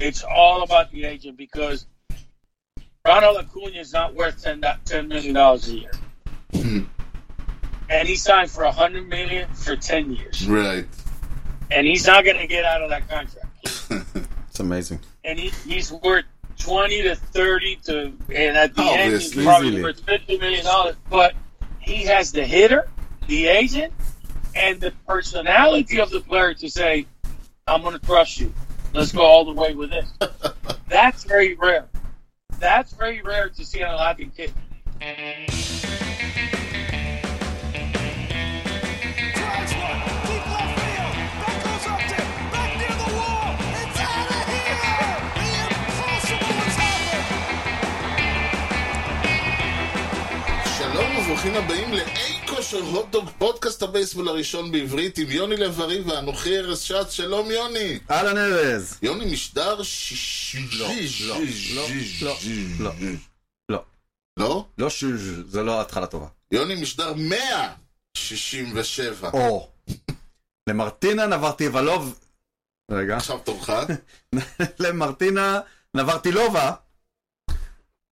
It's all about the agent because Ronald Acuna is not worth 10, $10 million a year. Hmm. and he signed for a 100 million for 10 years. Right. And he's not going to get out of that contract. It's amazing. and he, he's worth 20 to 30 to and at the end he's probably Easily. worth 50 million dollars but he has the hitter the agent and the personality of the player to say i'm going to trust you let's go all the way with this that's very rare that's very rare to see on a latin kid Drives one, deep left field. That goes up to, back near the wall. It's out of here. The impossible has happened. שלום וברוכים הבאים לאי כושר הוטדוג, פודקאסט הבייסבול הראשון בעברית עם יוני לב-ארי ואנוכי ארז שץ. שלום יוני. אהלן ארז. יוני משדר שישי. לא, לא, לא, לא, לא. לא? לא שוז' זה לא התחלה טובה. יוני משדר 167. או. למרטינה נברטיבלוב. רגע. עכשיו תורך. למרטינה נברטילובה.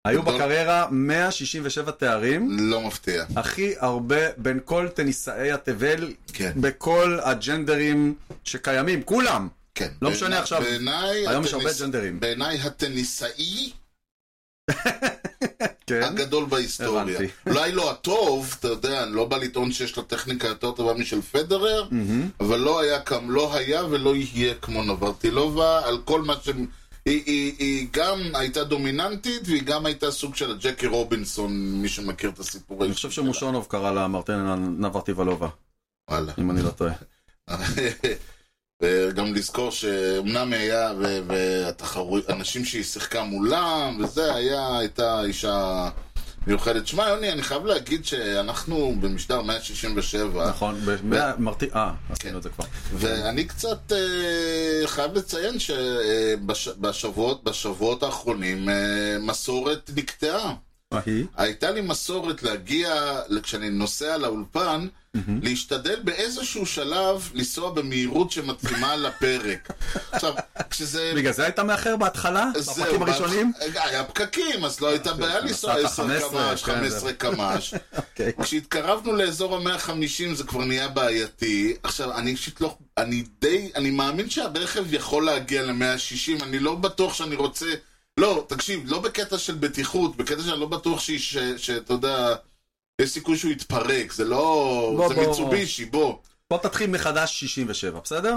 היו. בקריירה 167 תארים. לא מפתיע. הכי הרבה בין כל טניסאי התבל, כן. בכל הג'נדרים שקיימים, כולם. כן. לא משנה בעיני- עכשיו. בעיניי היום יש הרבה ג'נדרים. בעיניי הטניסאי כן. הגדול בהיסטוריה. אולי לא הטוב, אתה יודע, אני לא בא לטעון שיש לו טכניקה יותר טובה משל פדרר, אבל לא היה כם, לא היה ולא יהיה כמו נברטילובה, על כל מה ש... היא, היא, היא גם הייתה דומיננטית, והיא גם הייתה סוג של ג'קי רובינסון, מי שמכיר את הסיפורים. אני חושב שמושונוב קרא לה מרטינה נברטיבלובה, וואלה. אם אני לא טועה. וגם לזכור שאומנם היה, והתחרות, אנשים שהיא שיחקה מולם, וזה היה, הייתה אישה מיוחדת. שמע, יוני, אני חייב להגיד שאנחנו במשדר 167, נכון, מרטי... אה, עשינו את זה כבר. ואני קצת אה, חייב לציין שבשבועות בשבועות האחרונים אה, מסורת נקטעה. הייתה לי מסורת להגיע, כשאני נוסע לאולפן, להשתדל באיזשהו שלב לנסוע במהירות שמתאימה לפרק. עכשיו, כשזה... בגלל זה היית מאחר בהתחלה? בפרקים הראשונים? היה פקקים, אז לא הייתה בעיה לנסוע נסעת 10 15, קמ"ש, כן, 15 זה- קמ"ש. אוקיי. כשהתקרבנו לאזור ה-150 זה כבר נהיה בעייתי. עכשיו, אני אישית לא... אני די... אני מאמין שהרכב יכול להגיע ל-160, אני לא בטוח שאני רוצה... לא, תקשיב, לא בקטע של בטיחות, בקטע שאני לא בטוח שאתה יודע... יש סיכוי שהוא יתפרק, זה לא... בוא, זה בוא. מיצובישי, בוא. בוא תתחיל מחדש 67, בסדר?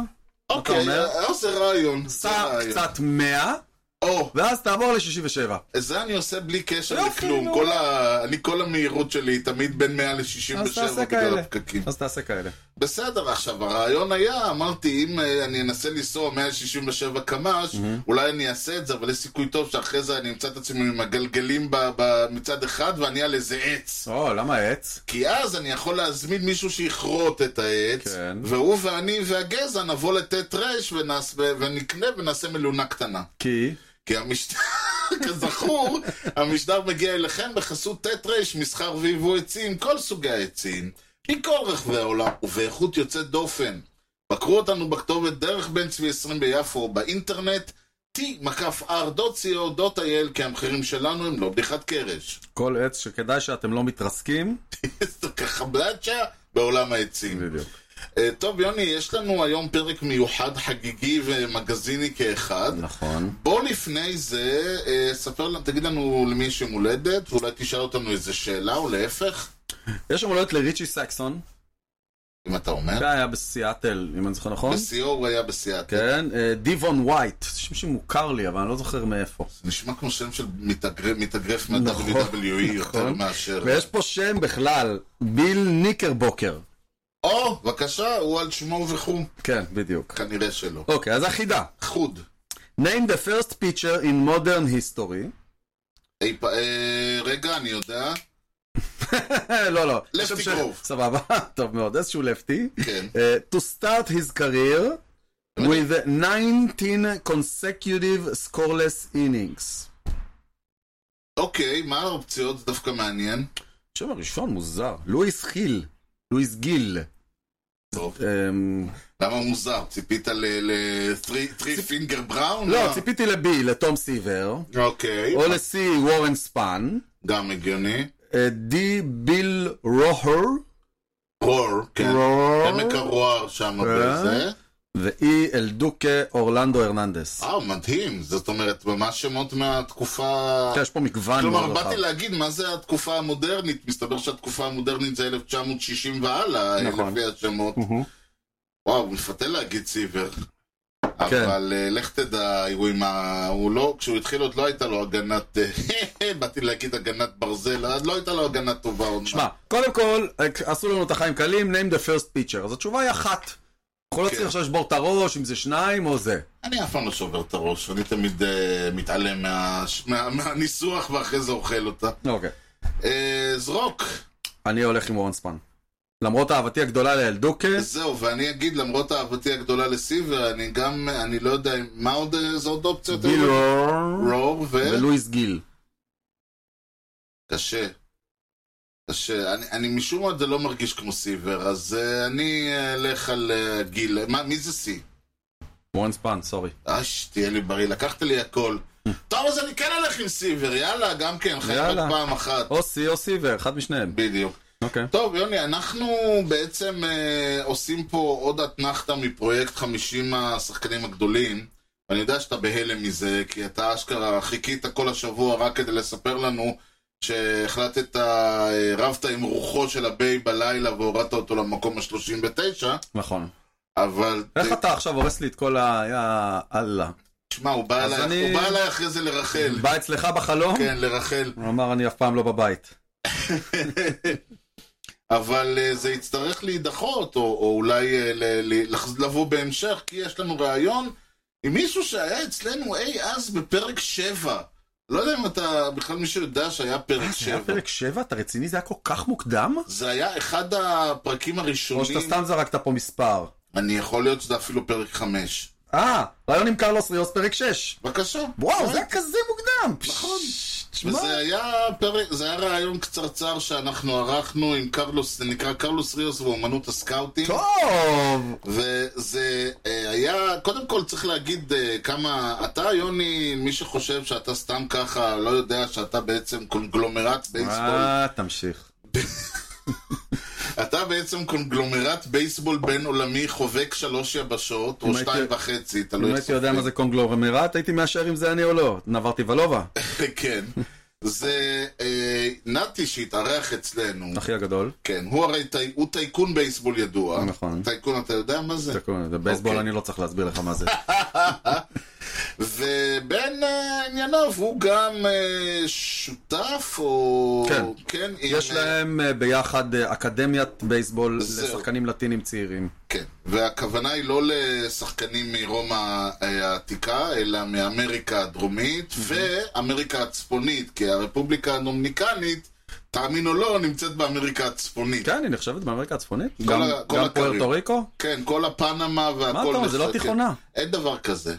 אוקיי, אומר? אה, זה רעיון. סע. קצת 100, או, ואז תעבור ל-67. את זה אני עושה בלי קשר לכלום. כל ה... אני, כל המהירות שלי תמיד בין 100 אז ל-67 תעשה בגלל כאלה. הפקקים. אז תעשה כאלה. בסדר, עכשיו הרעיון היה, אמרתי, אם אה, אני אנסה לנסוע 167 קמ"ש, אולי אני אעשה את זה, אבל יש סיכוי טוב שאחרי זה אני אמצא את עצמי עם הגלגלים ב- ב- מצד אחד ואני על איזה עץ. או, למה עץ? כי אז אני יכול להזמין מישהו שיכרות את העץ, כן. והוא ואני והגזע נבוא לט' ר' ונעש- ונקנה ונעשה מלונה קטנה. כי... כי המשדר, כזכור, המשדר מגיע אליכם בחסות ט' ר', מסחר ויבוא עצים, כל סוגי העצים, מכל רחבי העולם, ובאיכות יוצאת דופן. בקרו אותנו בכתובת דרך בן צבי 20 ביפו, באינטרנט, t-r.co.il, כי המחירים שלנו הם לא בדיחת קרש. כל עץ שכדאי שאתם לא מתרסקים. בלאצ'ה בעולם העצים. בדיוק. אה, טוב, יוני, יש לנו היום פרק מיוחד, חגיגי ומגזיני כאחד. נכון. בוא לפני זה, אה, ספר תגיד לנו למי יש יום הולדת, ואולי תשאל אותנו איזה שאלה, או להפך, יש יום הולדת לריצ'י סקסון, אם אתה אומר. זה היה בסיאטל, אם אני זוכר נכון. בשיאו הוא היה בסיאטל. כן, אה, דיוון ווייט, שם שמוכר לי, אבל אני לא זוכר מאיפה. נשמע כמו שם של מתאגרף- נכון, מה-WWE יותר נכון. מאשר... ויש פה שם בכלל, ביל ניקרבוקר. או, בבקשה, הוא על שמו וכו'. כן, בדיוק. כנראה שלא. אוקיי, אז החידה. חוד. name the first pitcher in modern history. אה, רגע, אני יודע. לא, לא. לפטי גרוב. סבבה, טוב מאוד, איזשהו לפטי. כן. Uh, to start his career with 19 consecutive scoreless innings. אוקיי, מה האופציות? זה דווקא מעניין. השם הראשון מוזר. לואיס חיל. לואיס גיל. טוב. אמ, למה מוזר? ציפית ל-3 פינגר בראון? לא, ציפיתי ל-B, לתום סיבר, אוקיי, או ל-C, וורן ספן, גם הגיוני. D, ביל רוהר, רור, כן. רור. עמק הרוער שם. בזה. ו-E, אלדוקה אורלנדו הרננדס. אה, מדהים. זאת אומרת, ממש שמות מהתקופה... כן, יש פה מגוון כלומר, מאוד רחב. באתי להגיד מה זה התקופה המודרנית, מסתבר שהתקופה המודרנית זה 1960 והלאה, נכון. לפי השמות. וואו, מפתה להגיד סיבר. כן. אבל אה, לך תדע, הוא עם ה... הוא לא, כשהוא התחיל עוד לא הייתה לו הגנת... אה, באתי להגיד הגנת ברזל, אז לא הייתה לו הגנה טובה עוד שמע, קודם כל, עשו לנו את החיים קלים, name the first pitcher. אז התשובה היא אחת. אנחנו לא כן. צריכים עכשיו לשבור את הראש אם זה שניים או זה. אני אף פעם לא שובר את הראש, אני תמיד אה, מתעלם מה, מה, מהניסוח ואחרי זה אוכל אותה. אוקיי. אה, זרוק, אני הולך עם ספן. למרות אהבתי הגדולה לאלדוקה, זהו, ואני אגיד, למרות אהבתי הגדולה לסיבר, אני גם, אני לא יודע, מה עוד, איזה עוד אופציות? ביל היו? רור. ולואיס גיל. קשה. קשה. אני, אני משום מה זה לא מרגיש כמו סיבר, אז uh, אני אלך על uh, גיל. מה, מי זה סי? וורן ספן, סורי. אש, תהיה לי בריא, לקחת לי הכל. טוב, אז אני כן אלך עם סיבר, יאללה, גם כן, יאללה. פעם אחת. או סי או סיבר, אחד משניהם. בדיוק. אוקיי. טוב, יוני, אנחנו בעצם אה, עושים פה עוד אתנחתא מפרויקט 50 השחקנים הגדולים. ואני יודע שאתה בהלם מזה, כי אתה אשכרה חיכית כל השבוע רק כדי לספר לנו שהחלטת, אה, רבת עם רוחו של הביי בלילה והורדת אותו למקום ה-39, נכון. אבל... איך אתה עכשיו הורס לי את כל ה... יא אללה. תשמע, הוא בא אליי אני- אחרי זה לרחל. בא אצלך בחלום? כן, לרחל. הוא אמר אני אף פעם לא בבית. אבל אה, זה יצטרך להידחות, או, או אולי אה, לבוא בהמשך, כי יש לנו ראיון עם מישהו שהיה אצלנו אי אז בפרק 7. לא יודע אם אתה, בכלל מישהו יודע שהיה פרק אה, זה היה 7. פרק 7? אתה רציני? זה היה כל כך מוקדם? זה היה אחד הפרקים או שאתה הראשונים, סתם זרקת פה מספר? אני יכול להיות שזה אפילו פרק 5. אה, רעיון עם קרלוס ריוס פרק 6. בבקשה. וואו, זה היה כזה מוקדם. נכון. וזה היה פרק, זה היה ראיון קצרצר שאנחנו ערכנו עם קרלוס, זה נקרא קרלוס ריוס ואומנות הסקאוטינג. טוב! וזה אה, היה, קודם כל צריך להגיד אה, כמה, אתה יוני, מי שחושב שאתה סתם ככה, לא יודע שאתה בעצם קונגלומרט בייסבול, אה, תמשיך. אתה בעצם קונגלומרט בייסבול בין עולמי חובק שלוש יבשות, אם או שתיים וחצי, תלוי אם איך הייתי יודע מה זה קונגלומרט, הייתי מאשר אם זה אני או לא. נברתי ולובה, כן. זה אה, נתי שהתארח אצלנו, אחי הגדול. כן, הוא הרי טי- הוא טייקון בייסבול ידוע. נכון. טייקון, אתה יודע מה זה? זה בייסבול, אוקיי. אני לא צריך להסביר לך מה זה. ובין אה, ענייניו הוא גם אה, שותף, או... כן. כן, יש אה, להם ביחד אקדמיית בייסבול זהו. לשחקנים לטינים צעירים. כן, והכוונה היא לא לשחקנים מרומא העתיקה, אלא מאמריקה הדרומית ואמריקה הצפונית, כי הרפובליקה הדומיניקנית, תאמין או לא, נמצאת באמריקה הצפונית. כן, היא נחשבת באמריקה הצפונית? כל גם ה- כל גם הקרים. פוארטו ריקו? כן, כל הפנמה והכל. מה אתה אומר, זה לא כן. תיכונה. אין דבר כזה.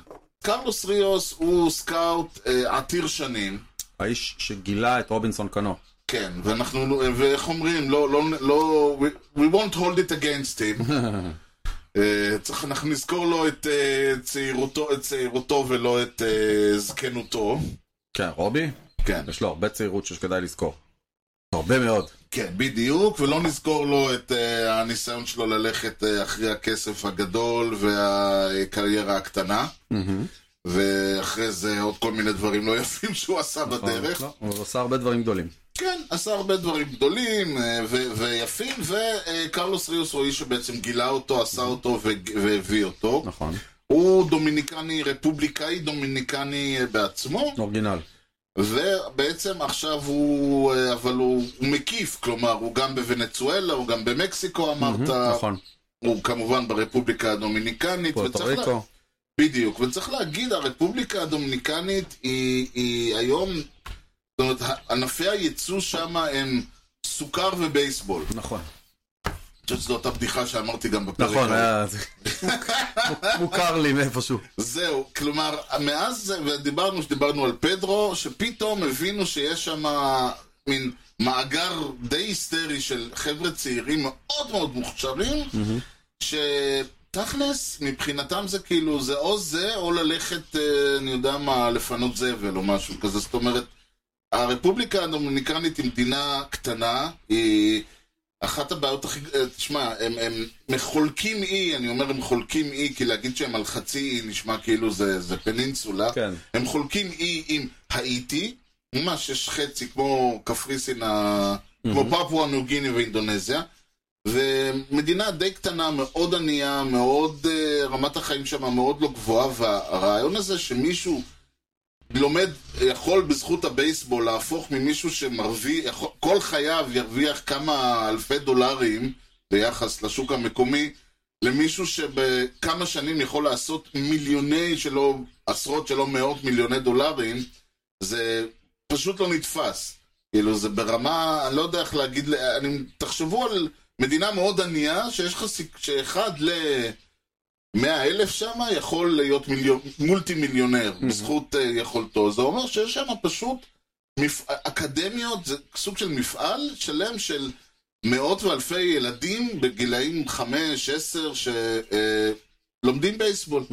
קרלוס ריוס הוא סקאוט אה, עתיר שנים. האיש שגילה את רובינסון קנו. כן, ואנחנו, ואיך אומרים, לא, לא, לא, we, we won't hold it against him. אה, צריך, אנחנו נזכור לו את אה, צעירותו, את צעירותו ולא את אה, זקנותו. כן, רובי? כן, יש לו הרבה צעירות שכדאי לזכור. הרבה מאוד. כן, בדיוק, ולא נזכור לו את הניסיון שלו ללכת אחרי הכסף הגדול והקריירה הקטנה. ואחרי זה עוד כל מיני דברים לא יפים שהוא עשה בדרך. לא, הוא עושה הרבה דברים גדולים. כן, עשה הרבה דברים גדולים אה, ויפים, וקרלוס ריוס הוא האיש שבעצם גילה אותו, עשה אותו והביא אותו. נכון. הוא דומיניקני, רפובליקאי דומיניקני אה, בעצמו, אורגינל. ובעצם עכשיו הוא, אה, אבל הוא, הוא מקיף, כלומר, הוא גם בוונצואלה, הוא גם במקסיקו אמרת, נכון. הוא כמובן ברפובליקה הדומיניקנית, פוארטו וצריך לה- ריקו. בדיוק, וצריך להגיד, הרפובליקה הדומיניקנית היא, היא היום, זאת אומרת, ענפי הייצוא שם הם סוכר ובייסבול. נכון. אני חושב שזו אותה בדיחה שאמרתי גם בפרק. נכון. היה... זה- מוכר לי מאיפשהו. זהו, כלומר, מאז, ודיברנו, שדיברנו על פדרו, שפתאום הבינו שיש שם מין מאגר די היסטרי של חבר'ה צעירים מאוד מאוד מוכשרים, שתכלס, מבחינתם זה כאילו, זה או זה, או ללכת, אה, אני יודע מה, לפנות זבל או משהו כזה. זאת אומרת, הרפובליקה הדומיניקנית היא מדינה קטנה, היא אחת הבעיות הכי... אה, תשמע, הם, הם מחולקים אי, אני אומר הם חולקים אי, כי להגיד שהם על חצי אי נשמע כאילו זה, זה פנינסולה. כן. הם חולקים אי עם האיטי, ממש יש חצי כמו קפריסין, ה... כמו פפואה ניו גיני ואינדונזיה. ומדינה די קטנה, מאוד ענייה, מאוד, uh, רמת החיים שם מאוד לא גבוהה, והרעיון הזה שמישהו לומד, יכול בזכות הבייסבול להפוך ממישהו שמרוויח, כל חייו ירוויח כמה אלפי דולרים ביחס לשוק המקומי, למישהו שבכמה שנים יכול לעשות מיליוני, שלא עשרות שלא מאות מיליוני דולרים, זה פשוט לא נתפס. כאילו, זה ברמה, אני לא יודע איך להגיד, אני, תחשבו על מדינה מאוד ענייה, שיש לך. שאחד ל... מאה אלף שם יכול להיות מיליון, מולטי מיליונר בזכות uh, יכולתו. זה אומר שיש שם פשוט מפ... אקדמיות, זה סוג של מפעל שלם של מאות ואלפי ילדים בגילאים חמש, עשר, שלומדים בייסבול.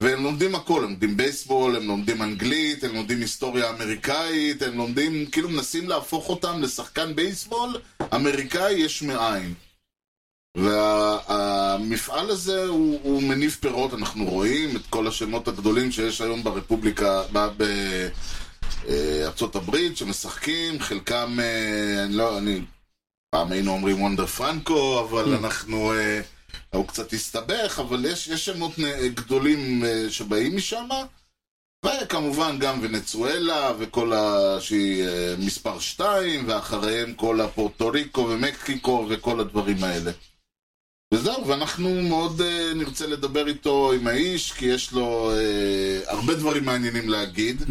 והם לומדים הכל, הם לומדים בייסבול, הם לומדים אנגלית, הם לומדים היסטוריה אמריקאית, הם לומדים, כאילו מנסים להפוך אותם לשחקן בייסבול אמריקאי יש מאין. והמפעל הזה הוא, הוא מניב פירות, אנחנו רואים את כל השמות הגדולים שיש היום ברפובליקה, בארצות הברית, שמשחקים, חלקם, אה, אני לא, אני, פעם היינו אומרים וונדר פרנקו, אבל אנחנו, אה, הוא קצת הסתבך, אבל יש, יש שמות נ- גדולים אה, שבאים משם, וכמובן גם ונצואלה וכל ה... שהיא אה, מספר 2, ואחריהם כל הפורטו ריקו ומקסיקו וכל הדברים האלה. וזהו, ואנחנו מאוד uh, נרצה לדבר איתו, עם האיש, כי יש לו uh, הרבה דברים מעניינים להגיד.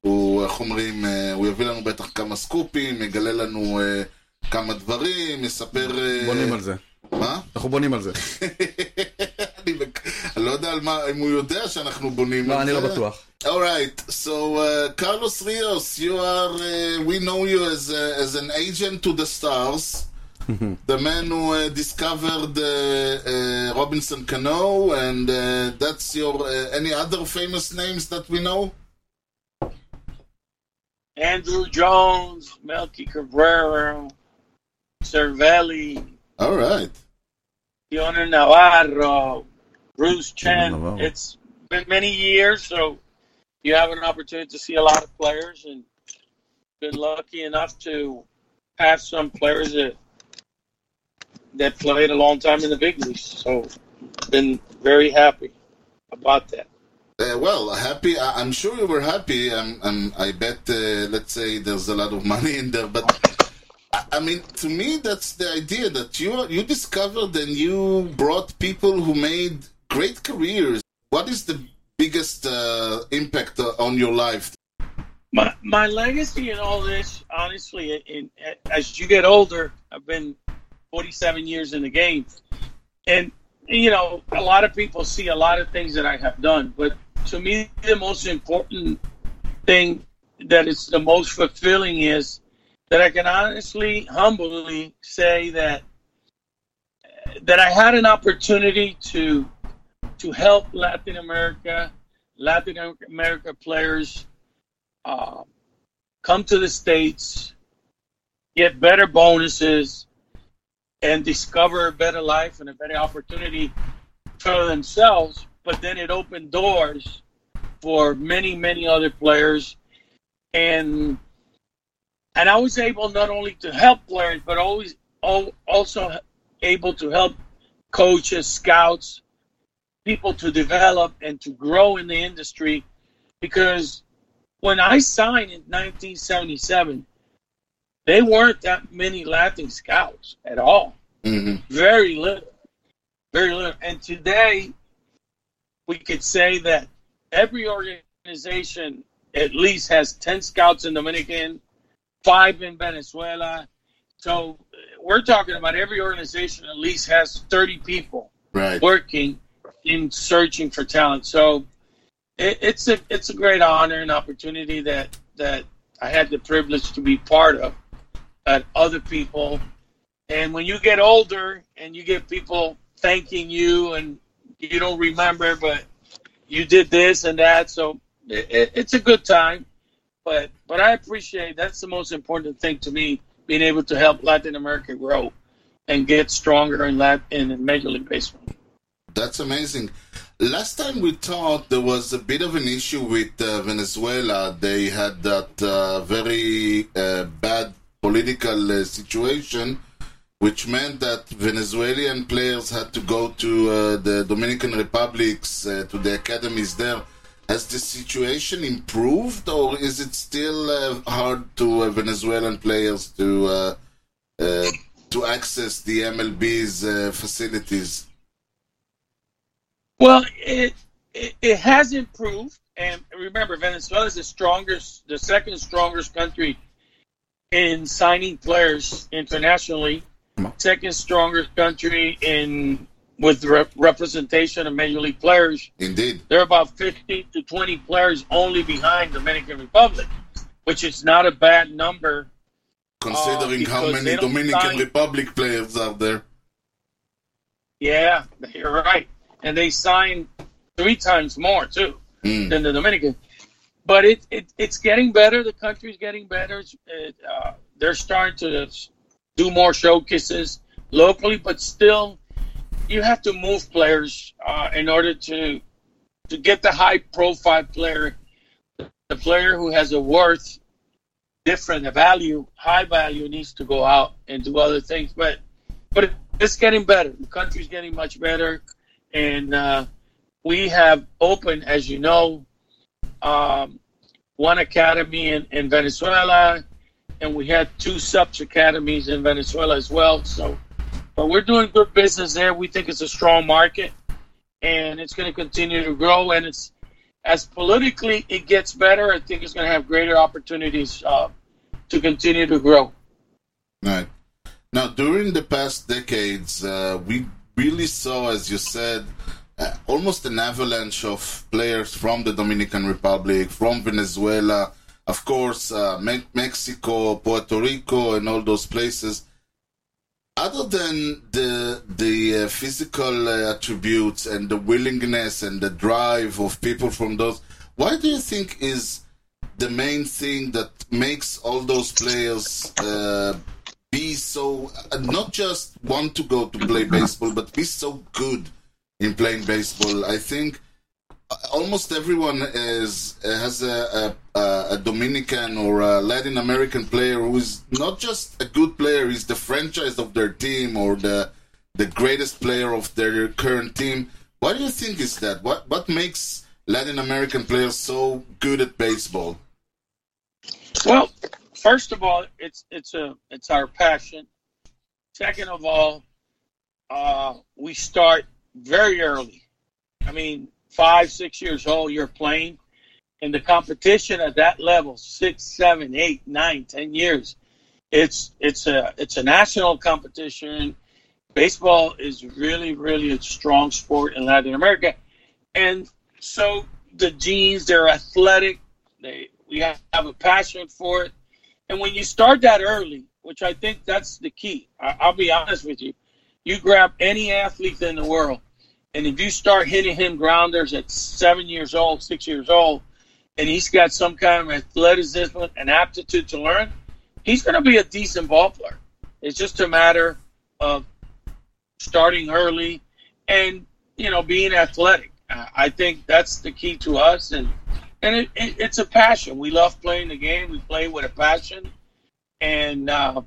הוא, איך אומרים, uh, הוא יביא לנו בטח כמה סקופים, יגלה לנו uh, כמה דברים, יספר... Uh, בונים על זה. מה? אנחנו בונים על זה. אני לא יודע על מה, אם הוא יודע שאנחנו בונים על זה. לא, אני לא בטוח. Alright, so uh, Carlos Rios, you are, uh, we know you as, as an agent to the stars. Mhm. the man who uh, discovered uh, uh, Robinson Cano, and uh, that's your. any other famous names that we know? Andruw Jones, Melky Cabrera, Cervelli, Alright. Dioner Navarro, Bruce Chen. Navarro. It's been many years, so you have an opportunity to see a lot of players, and been lucky enough to have some players that that played a long time in the big leagues. So, been very happy about that. Uh, well, happy. I- I'm sure you were happy. I'm, I'm, I bet. Uh, let's say there's a lot of money in there, but I, mean, to me, that's the idea that you you discovered and you brought people who made great careers. What is the biggest uh, impact uh, on your life? My my legacy in all this, honestly, in, in, as you get older, I've been 47 years in the game, and you know, a lot of people see a lot of things that I have done, but to me, the most important thing that is the most fulfilling is that I can honestly, humbly say that that I had an opportunity to to help Latin America, Latin America players uh, come to the states, get better bonuses, and discover a better life and a better opportunity for themselves. But then it opened doors for many, many other players, and and I was able not only to help players, but always also able to help coaches, scouts, people to develop and to grow in the industry because when I signed in 1977, they weren't that many Latin scouts at all. Mhm. Very little. Very little. And today, we could say that every organization at least has 10 scouts in Dominican, five in Venezuela. So we're talking about every organization at least has 30 people Right. working in searching for talent. So it, it's a it's a great honor and opportunity that that I had the privilege to be part of. That other people, and when you get older and you get people thanking you and you don't remember, but you did this and that. So it, it, it's a good time. But but I appreciate that's the most important thing to me, being able to help Latin America grow and get stronger in Lat in Major League Baseball. That's amazing. Last time we talked, there was a bit of an issue with uh, Venezuela. They had that uh, very uh, bad political uh, situation, which meant that Venezuelan players had to go to uh, the Dominican Republics, uh, to the academies there. Has the situation improved, or is it still uh, hard to uh, Venezuelan players to uh, uh, to access the MLB's uh, facilities? Well, it, it it has improved, and remember, Venezuela is the strongest, the second strongest country in signing players internationally. Second strongest country in with rep- representation of major league players. Indeed. They're about 15 to 20 players only behind Dominican Republic, which is not a bad number. Considering how many Dominican sign- Republic players are there. Yeah, you're right. And they signed three times more too Mm. than the Dominican. But it, it it's getting better. The country's getting better. It, uh, they're starting to do more showcases locally, but still, you have to move players uh, in order to to get the high profile player, the player who has a worth different, a value, high value needs to go out and do other things. But but it's getting better. The country's getting much better, and uh, we have opened, as you know, um, one academy in, in Venezuela, and we had two subs academies in Venezuela as well. So, but we're doing good business there. We think it's a strong market, and it's going to continue to grow. And it's as politically it gets better, I think it's going to have greater opportunities uh, to continue to grow. Right. Now, during the past decades, uh, we really saw, as you said, uh, almost an avalanche of players from the Dominican Republic, from Venezuela, of course, uh, Me- Mexico, Puerto Rico, and all those places. Other than the the uh, physical uh, attributes and the willingness and the drive of people from those, why do you think is the main thing that makes all those players uh, be so uh, not just want to go to play baseball, but be so good in playing baseball. I think almost everyone is has a, a, a Dominican or a Latin American player who is not just a good player; he's the franchise of their team or the the greatest player of their current team. What do you think is that? What what makes Latin American players so good at baseball? Well, first of all, it's it's a it's our passion. Second of all, uh, we start very early. I mean, five, six years old, you're playing, and the competition at that level, six, seven, eight, nine, ten years, it's it's a it's a national competition. Baseball is really, really a strong sport in Latin America, and so the genes, they're athletic. They we have, have a passion for it, and when you start that early, which I think that's the key. I, I'll be honest with you. You grab any athlete in the world, and if you start hitting him grounders at seven years old, six years old, and he's got some kind of athleticism and aptitude to learn, he's going to be a decent ball player. It's just a matter of starting early and you know being athletic. I think that's the key to us, and and it, it, it's a passion. We love playing the game. We play with a passion, and uh,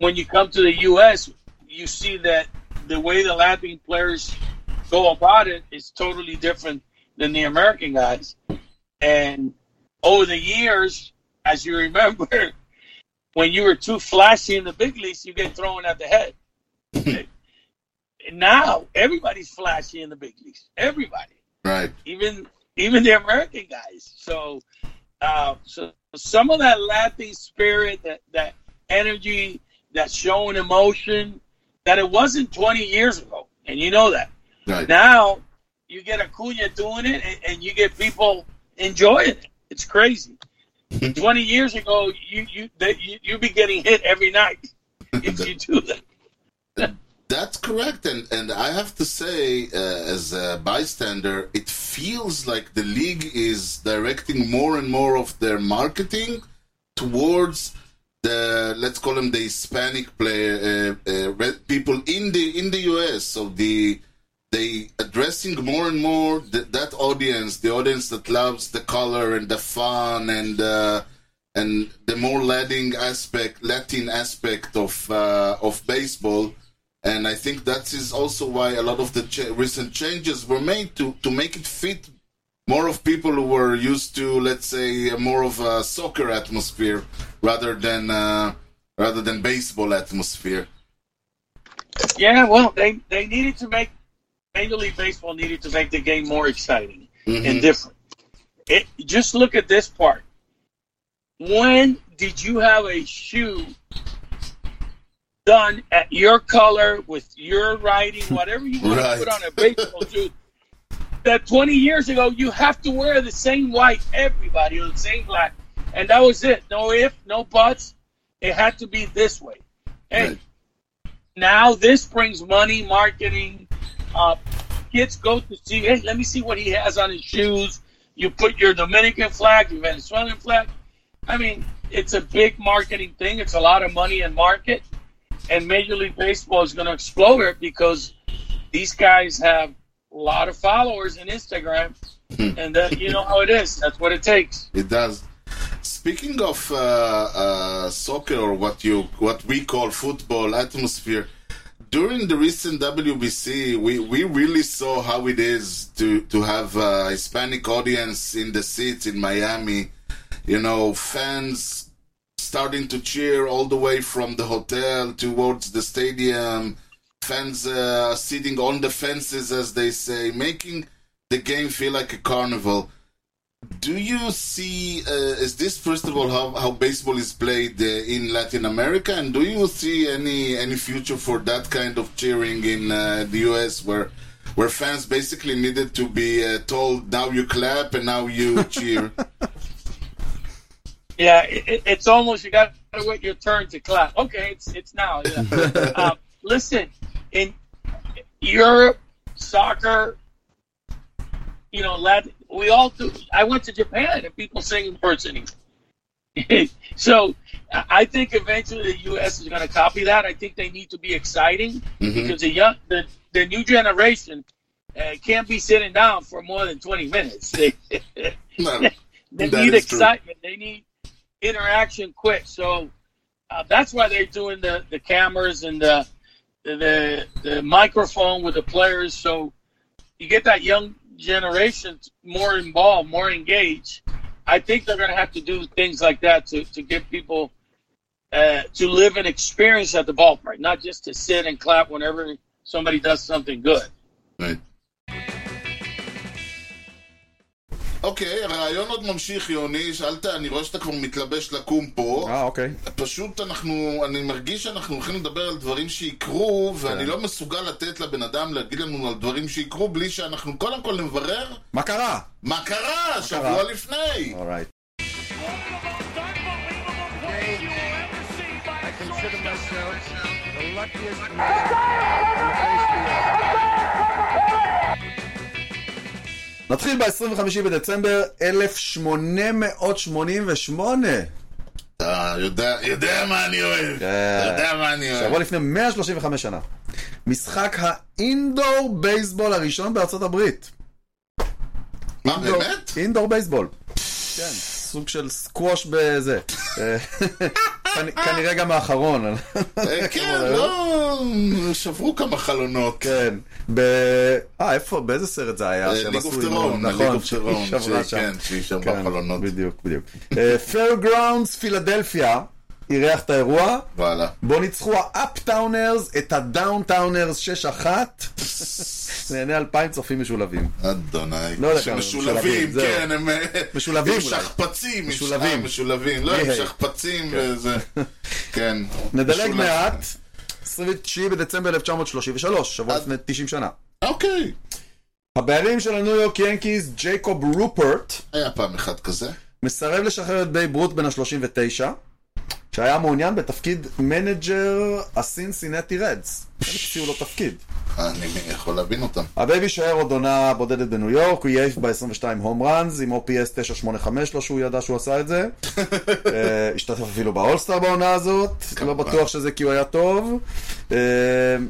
when you come to the U.S., you see that the way the Latin players go about it is totally different than the American guys. And over the years, as you remember, when you were too flashy in the big leagues, you get thrown at the head. And now everybody's flashy in the big leagues. Everybody Right. even even the American guys. So, uh, so some of that Latin spirit, that that energy, that showing emotion, that it wasn't 20 years ago, and you know that. Right. Now you get Acuna doing it, and, and you get people enjoying it. It's crazy. 20 years ago, you you that you you'd be getting hit every night if you do that. That's correct, and and I have to say, uh, as a bystander, it feels like the league is directing more and more of their marketing towards the let's call them the Hispanic player uh, uh, people in the in the US. So the they addressing more and more th- that audience, the audience that loves the color and the fun and uh, and the more Latin aspect, Latin aspect of uh, of baseball. And I think that is also why a lot of the cha- recent changes were made to, to make it fit more of people who were used to, let's say, more of a soccer atmosphere rather than uh, rather than baseball atmosphere. Yeah, well, they they needed to make Major League Baseball needed to make the game more exciting and mm-hmm. different. It just look at this part. When did you have a shoe done at your color with your writing, whatever you want Right. to put on a baseball shoe? That 20 years ago, you have to wear the same white, everybody, or the same black, and that was it. No if, no buts. It had to be this way. Hey, Right. now this brings money, marketing. Uh, kids go to see, hey, let me see what he has on his shoes. You put your Dominican flag, your Venezuelan flag. I mean, it's a big marketing thing. It's a lot of money in market. And Major League Baseball is going to explode it because these guys have a lot of followers in Instagram. and that, you know how it is. That's what it takes. It does. Speaking of uh, uh, soccer or what you what we call football atmosphere, during the recent WBC, we, we really saw how it is to to have a Hispanic audience in the seats in Miami. You know, fans starting to cheer all the way from the hotel towards the stadium. Fans uh, sitting on the fences, as they say, making the game feel like a carnival. Do you see, uh, is this first of all how, how baseball is played uh, in Latin America, and do you see any any future for that kind of cheering in uh, the US, where where fans basically needed to be uh, told now you clap and now you cheer? Yeah, it, it- it's almost you got to wait your turn to clap. Okay, it's it's now. Yeah. uh, listen, in Europe, soccer, you know, Latin, we all do. I went to Japan and people sing in person. so I think eventually the U.S. is going to copy that. I think they need to be exciting because the young, the, the new generation uh, can't be sitting down for more than twenty minutes. They, No, they need is true. excitement. They need interaction quick. So uh, that's why they're doing the, the cameras and the, the the microphone with the players. So you get that young generation more involved, more engaged. I think they're going to have to do things like that to, to get people uh, to live an experience at the ballpark, not just to sit and clap whenever somebody does something good. Right. אוקיי, הרעיון עוד ממשיך, יוני. שאלת, אני רואה שאתה כבר מתלבש לקום פה. אה, אוקיי. פשוט אנחנו, אני מרגיש שאנחנו הולכים לדבר על דברים שיקרו, ואני כן. לא מסוגל לתת לבן אדם להגיד לנו על דברים שיקרו, בלי שאנחנו קודם כל נברר מה קרה? מה קרה שבוע? לפני. אורייט. I consider myself the luckiest man נתחיל ב-25 בדצמבר 1888. אתה יודע, יודע מה אני אוהב. כן. אתה יודע מה אני שבוע אוהב. לפני 135 שנה. משחק האינדור בייסבול הראשון בארצות הברית. מה, באמת? אינדור בייסבול. כן, סוג של סקווש בזה. כנראה גם האחרון. אה, כן, לא, שברו כמה חלונות. כן. אה, איפה, באיזה סרט זה היה? אה, ליג אוף טרון, ליג אוף נכון, טרון, שהיא שברה כן, כן, חלונות. בדיוק, בדיוק. פיירגראונדס פילדלפיה. אירח את האירוע. וואלה. בו ניצחו האפטאונרס את הדאונטאונרס 6-1. נהנה אלפיים צופים משולבים. אדוני. לא יודע כמה, משולבים. כן, הם... אה, משולבים אולי. שכפ"צים. משולבים. אה, משולבים. לא, הם כן. שכפ"צים וזה. כן. נדלג. מעט. 29 בדצמבר 1933, שבוע אז- לפני 90 שנה. אוקיי. הבעלים של הניו יורק ינקיז, ג'ייקוב רופרט, היה פעם אחד כזה. מסרב לשחרר את בייב רות בן ה-39, שהיה מעוניין בתפקיד מנג'ר הסינסינטי רדס. הציעו לו תפקיד. אני יכול להבין אותם. הבייבי שוער עוד עונה בודדת בניו יורק, הוא יעיף ב-22 הום ראנס עם OPS 985, לא שהוא ידע שהוא עשה את זה. אה, השתתף אפילו באולסטאר בעונה הזאת, לא. בטוח שזה כי הוא היה טוב. אה,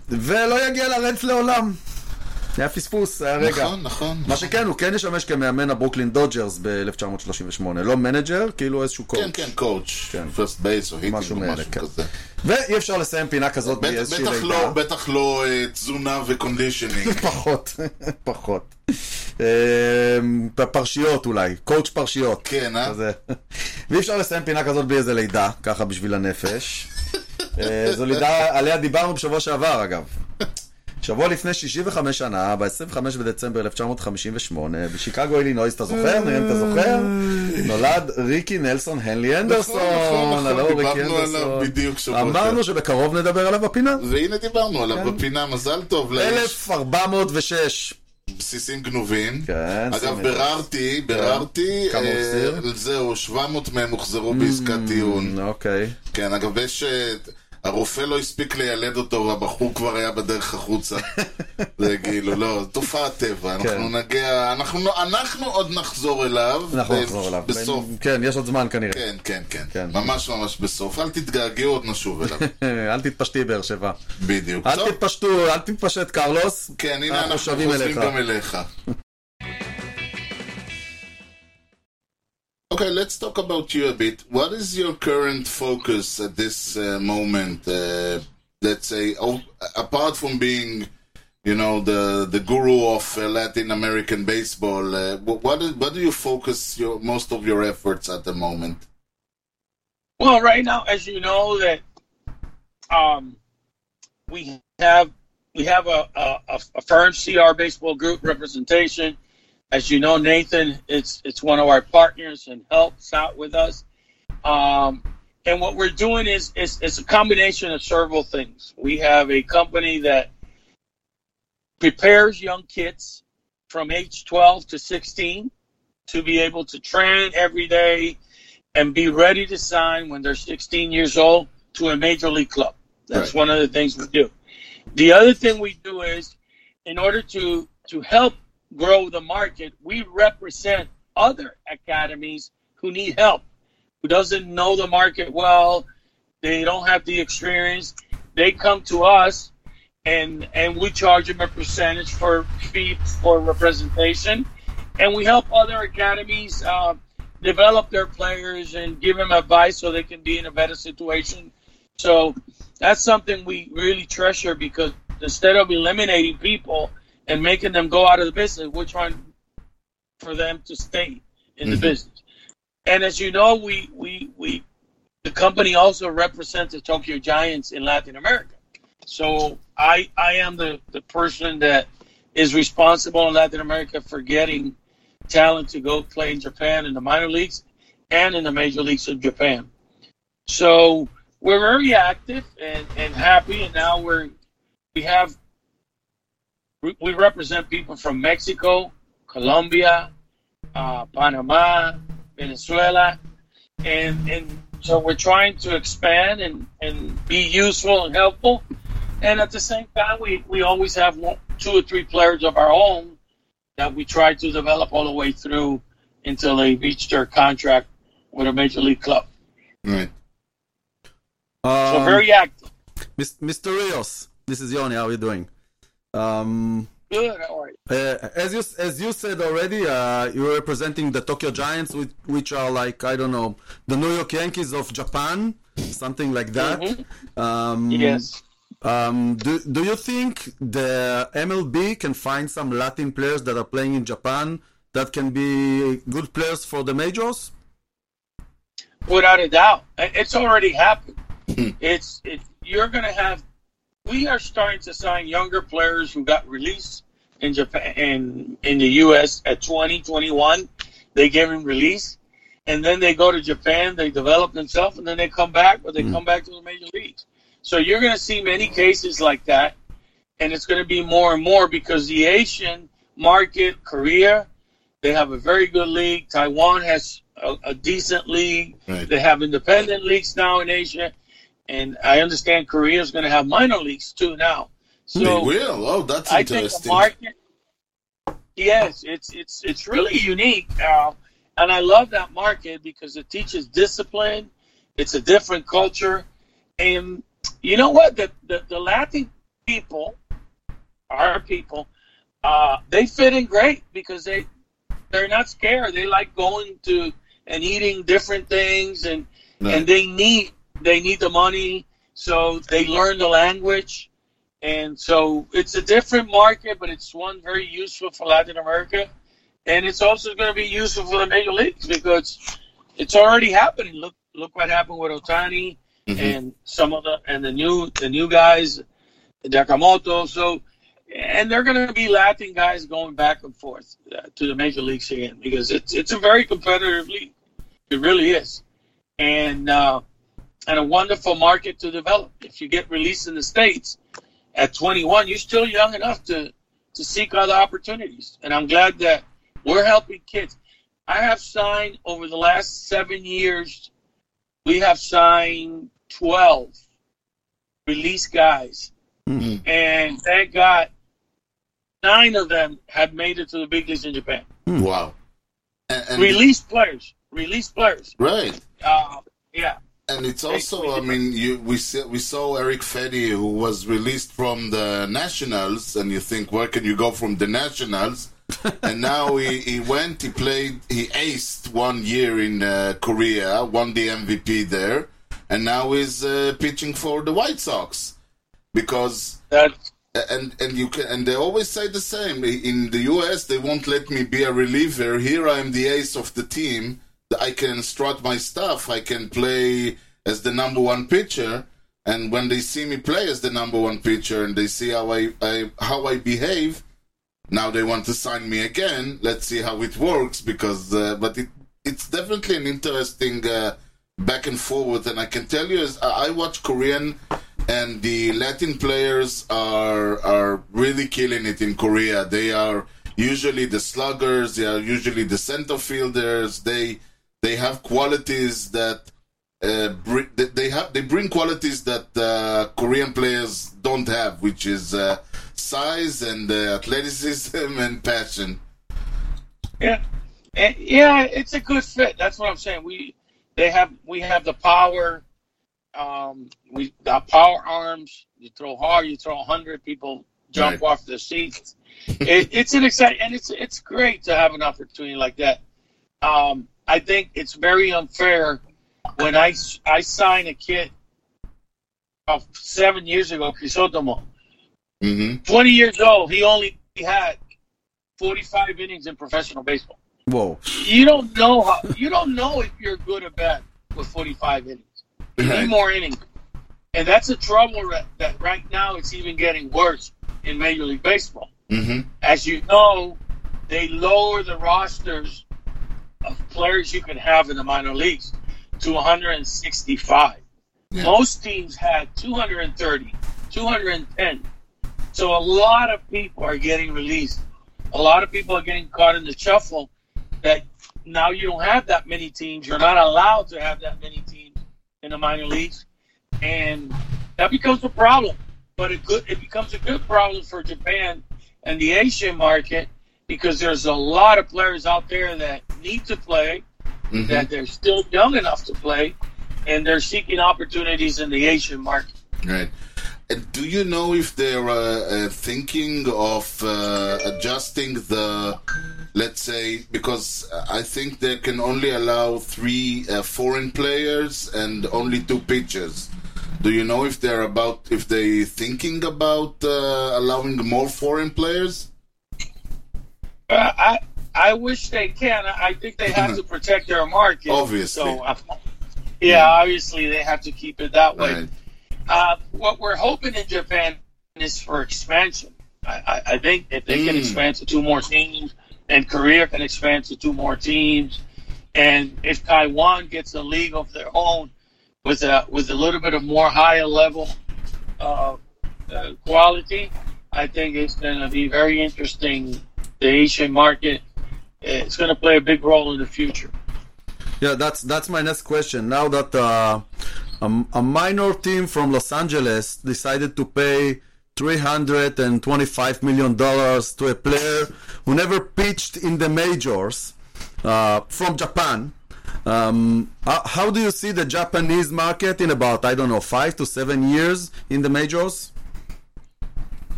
ולא יגיע לרדס לעולם. היה פספוס, היה רגע. נכון, נכון. מה שכן, הוא כן ישמש כמאמן הברוקלין דודג'רס ב-1938, לא מנג'ר, כאילו איזשהו קואוצ'. כן, כן, קואוץ', כן. פרסט בייס או היטינג או משהו כן. כזה. ואי אפשר לסיים פינה כזאת בלי בטח- איזושהי בטח לידה. לא, בטח לא אה, תזונה וקונדישנינג. פחות, פחות. אה, פרשיות אולי, קואוצ' פרשיות. כן, אה? כזה. ואי אפשר לסיים פינה כזאת בלי איזה לידה, ככה בשביל הנפש. אה, זו לידה, עליה דיברנו בשבוע שעבר אגב. שבוע לפני 65 שנה, ב-25 בדצמבר 1958, בשיקגו אילינויס, אתה זוכר? נראה אם אתה זוכר? נולד ריקי נלסון הנלי אנדרסון. נכון, נכון, ריקי דיברנו עליו. בדיוק שבוע אמרנו שבקרוב נדבר עליו בפינה. והנה דיברנו עליו כן. בפינה, מזל טוב לאיש 1406. בסיסים גנובים. כן, אגב, שים לב. ביררתי, ביררתי, כמה הוא אה? זהו, 700 מהם הוחזרו בעסקת טיעון. אוקיי. כן, אגב, יש... אה, הרופא לא הספיק לילד אותו, הבחור כבר היה בדרך החוצה. זה כאילו, לא, תופעת טבע. אנחנו כן. נגיע, אנחנו אנחנו עוד נחזור אליו. אנחנו ב- נחזור אליו. בסוף. כן, יש עוד זמן כנראה. כן, כן, כן. כן. ממש ממש בסוף. אל תתגעגעו, עוד נשוב אליו. אל תתפשטי באר שבע. בדיוק. אל תתפשטו, אל תתפשט קרלוס. כן, הנה אנחנו חוזרים. גם אליך. Okay, let's talk about you a bit. What is your current focus at this uh, moment? Uh, let's say, oh, apart from being, you know, the the guru of uh, Latin American baseball, uh, wh- what is, what do you focus your most of your efforts at the moment? Well, right now, as you know, that um, we have we have a, a- a firm CR Baseball Group representation. As you know, Nathan, it's it's one of our partners and helps out with us. Um, and what we're doing is, is is a combination of several things. We have a company that prepares young kids from age 12 to 16 to be able to train every day and be ready to sign when they're 16 years old to a major league club. That's Right. one of the things we do. The other thing we do is, in order to to help grow the market, we represent other academies who need help, who doesn't know the market well, they don't have the experience. They come to us, and and we charge them a percentage for fee for representation, and we help other academies. Uh, develop their players and give them advice so they can be in a better situation. So that's something we really treasure because instead of eliminating people and making them go out of the business, we're trying for them to stay in the Mhm. business. And as you know, we, we, we, the company also represents the Tokyo Giants in Latin America. So I, I am the, the person that is responsible in Latin America for getting talent to go play in Japan in the minor leagues and in the major leagues of Japan. So we're very active and, and happy, and now we're we have we, we represent people from Mexico, Colombia, uh, Panama, Venezuela, and and so we're trying to expand and, and be useful and helpful. And at the same time, we, we always have one, two or three players of our own that we try to develop all the way through until they reach their contract with a major league club. Right. So Um, very active. Mr. Rios, this is Yoni, how are you doing? Um, Good. All right. uh, as you as you said already, uh, you're representing the Tokyo Giants, which, which are like I don't know the New York Yankees of Japan, something like that. Um, Yes. Um, do, do you think the MLB can find some Latin players that are playing in Japan that can be good players for the majors? Without a doubt, it's already happened. it's it, you're going to have. We are starting to sign younger players who got released in Japan in in the U.S. at 20, 21. They give them release, and then they go to Japan. They develop themselves, and then they come back, but they mm. come back to the major leagues. So you're going to see many cases like that, and it's going to be more and more because the Asian market, Korea, they have a very good league. Taiwan has a, a decent league. Right. They have independent leagues now in Asia, and I understand Korea is going to have minor leagues too now. So they will. Oh, that's I think the interesting. market. Yes, it's it's it's really unique, uh, and I love that market because it teaches discipline. It's a different culture, and you know what? The the, the Latin people, our people, uh, they fit in great because they they're not scared. They like going to and eating different things, and Right. and they need they need the money, so they learn the language. And so it's a different market, but it's one very useful for Latin America. And it's also going to be useful for the major leagues because it's already happening. Look, look what happened with Ohtani Mhm. and some of the and the new the new guys, Dakamoto. So, and they're going to be Latin guys going back and forth uh, to the major leagues again because it's it's a very competitive league. It really is, and uh, and a wonderful market to develop. If you get released in the states at 21, you're still young enough to to seek other opportunities. And I'm glad that we're helping kids. I have signed over the last seven years. We have signed 12 release guys, Mhm. and thank God, nine of them have made it to the big leagues in Japan. Wow. And, and Release players, release players. right. Uh, yeah. And it's also, I mean, you we saw, we saw Erick Fedde, who was released from the Nationals, and you think, where can you go from the Nationals? and now he, he went, he played, he aced one year in uh, Korea, won the MVP there, and now he's uh, pitching for the White Sox. Because That and and you can and they always say the same. In the US they won't let me be a reliever. Here I am the ace of the team I can strut my stuff I can play as the number one pitcher and when they see me play as the number one pitcher and they see how I, I how I behave now they want to sign me again let's see how it works because uh, but it it's definitely an interesting uh, back and forward and I can tell you as I I watch Korean and the Latin players are are really killing it in Korea. They are usually the sluggers. They are usually the center fielders. They they have qualities that uh, br- they have they bring qualities that uh, Korean players don't have, which is uh, size and uh, athleticism and passion. Yeah, and, yeah, it's a good fit. That's what I'm saying. We they have we have the power. Um, we got power arms. You throw hard, you throw hundred people jump Right. off the seats. it, it's an exciting and it's it's great to have an opportunity like that. Um, I think it's very unfair when I I sign a kid of seven years ago, Crisotomo. hmm 20 years old, he only had 45 innings in professional baseball. Whoa. You don't know how you don't know if you're good or bad with 45 innings. You Right. need more innings, and that's a trouble that, that right now it's even getting worse in Major League Baseball. hmm As you know, they lower the rosters of players you can have in the minor leagues to 165. Yeah. Most teams had 230, 210. So a lot of people are getting released. A lot of people are getting caught in the shuffle that now you don't have that many teams. You're not allowed to have that many teams in the minor leagues. And that becomes a problem. But it good it becomes a good problem for Japan and the Asian market because there's a lot of players out there that need to play, hmm that they're still young enough to play, and they're seeking opportunities in the Asian market. Right. And do you know if they're uh, uh, thinking of uh, adjusting the, let's say, because I think they can only allow three uh, foreign players and only two pitchers. Do you know if they're about if they thinking about uh, allowing more foreign players? Uh, I I wish they can. I think they have to protect their market. Obviously. So, uh, yeah, obviously they have to keep it that way. Right. Uh, what we're hoping in Japan is for expansion. I, I, I think if they can Mm. expand to two more teams, and Korea can expand to two more teams, and if Taiwan gets a league of their own with a with a little bit of more higher level uh, uh, quality, I think it's going to be very interesting. The Asian market, it's going to play a big role in the future. Yeah, that's that's my next question. Now that uh, a, a minor team from Los Angeles decided to pay 325 million dollars to a player who never pitched in the majors uh, from Japan. Um, how, how do you see the Japanese market in about I don't know five to seven years in the majors?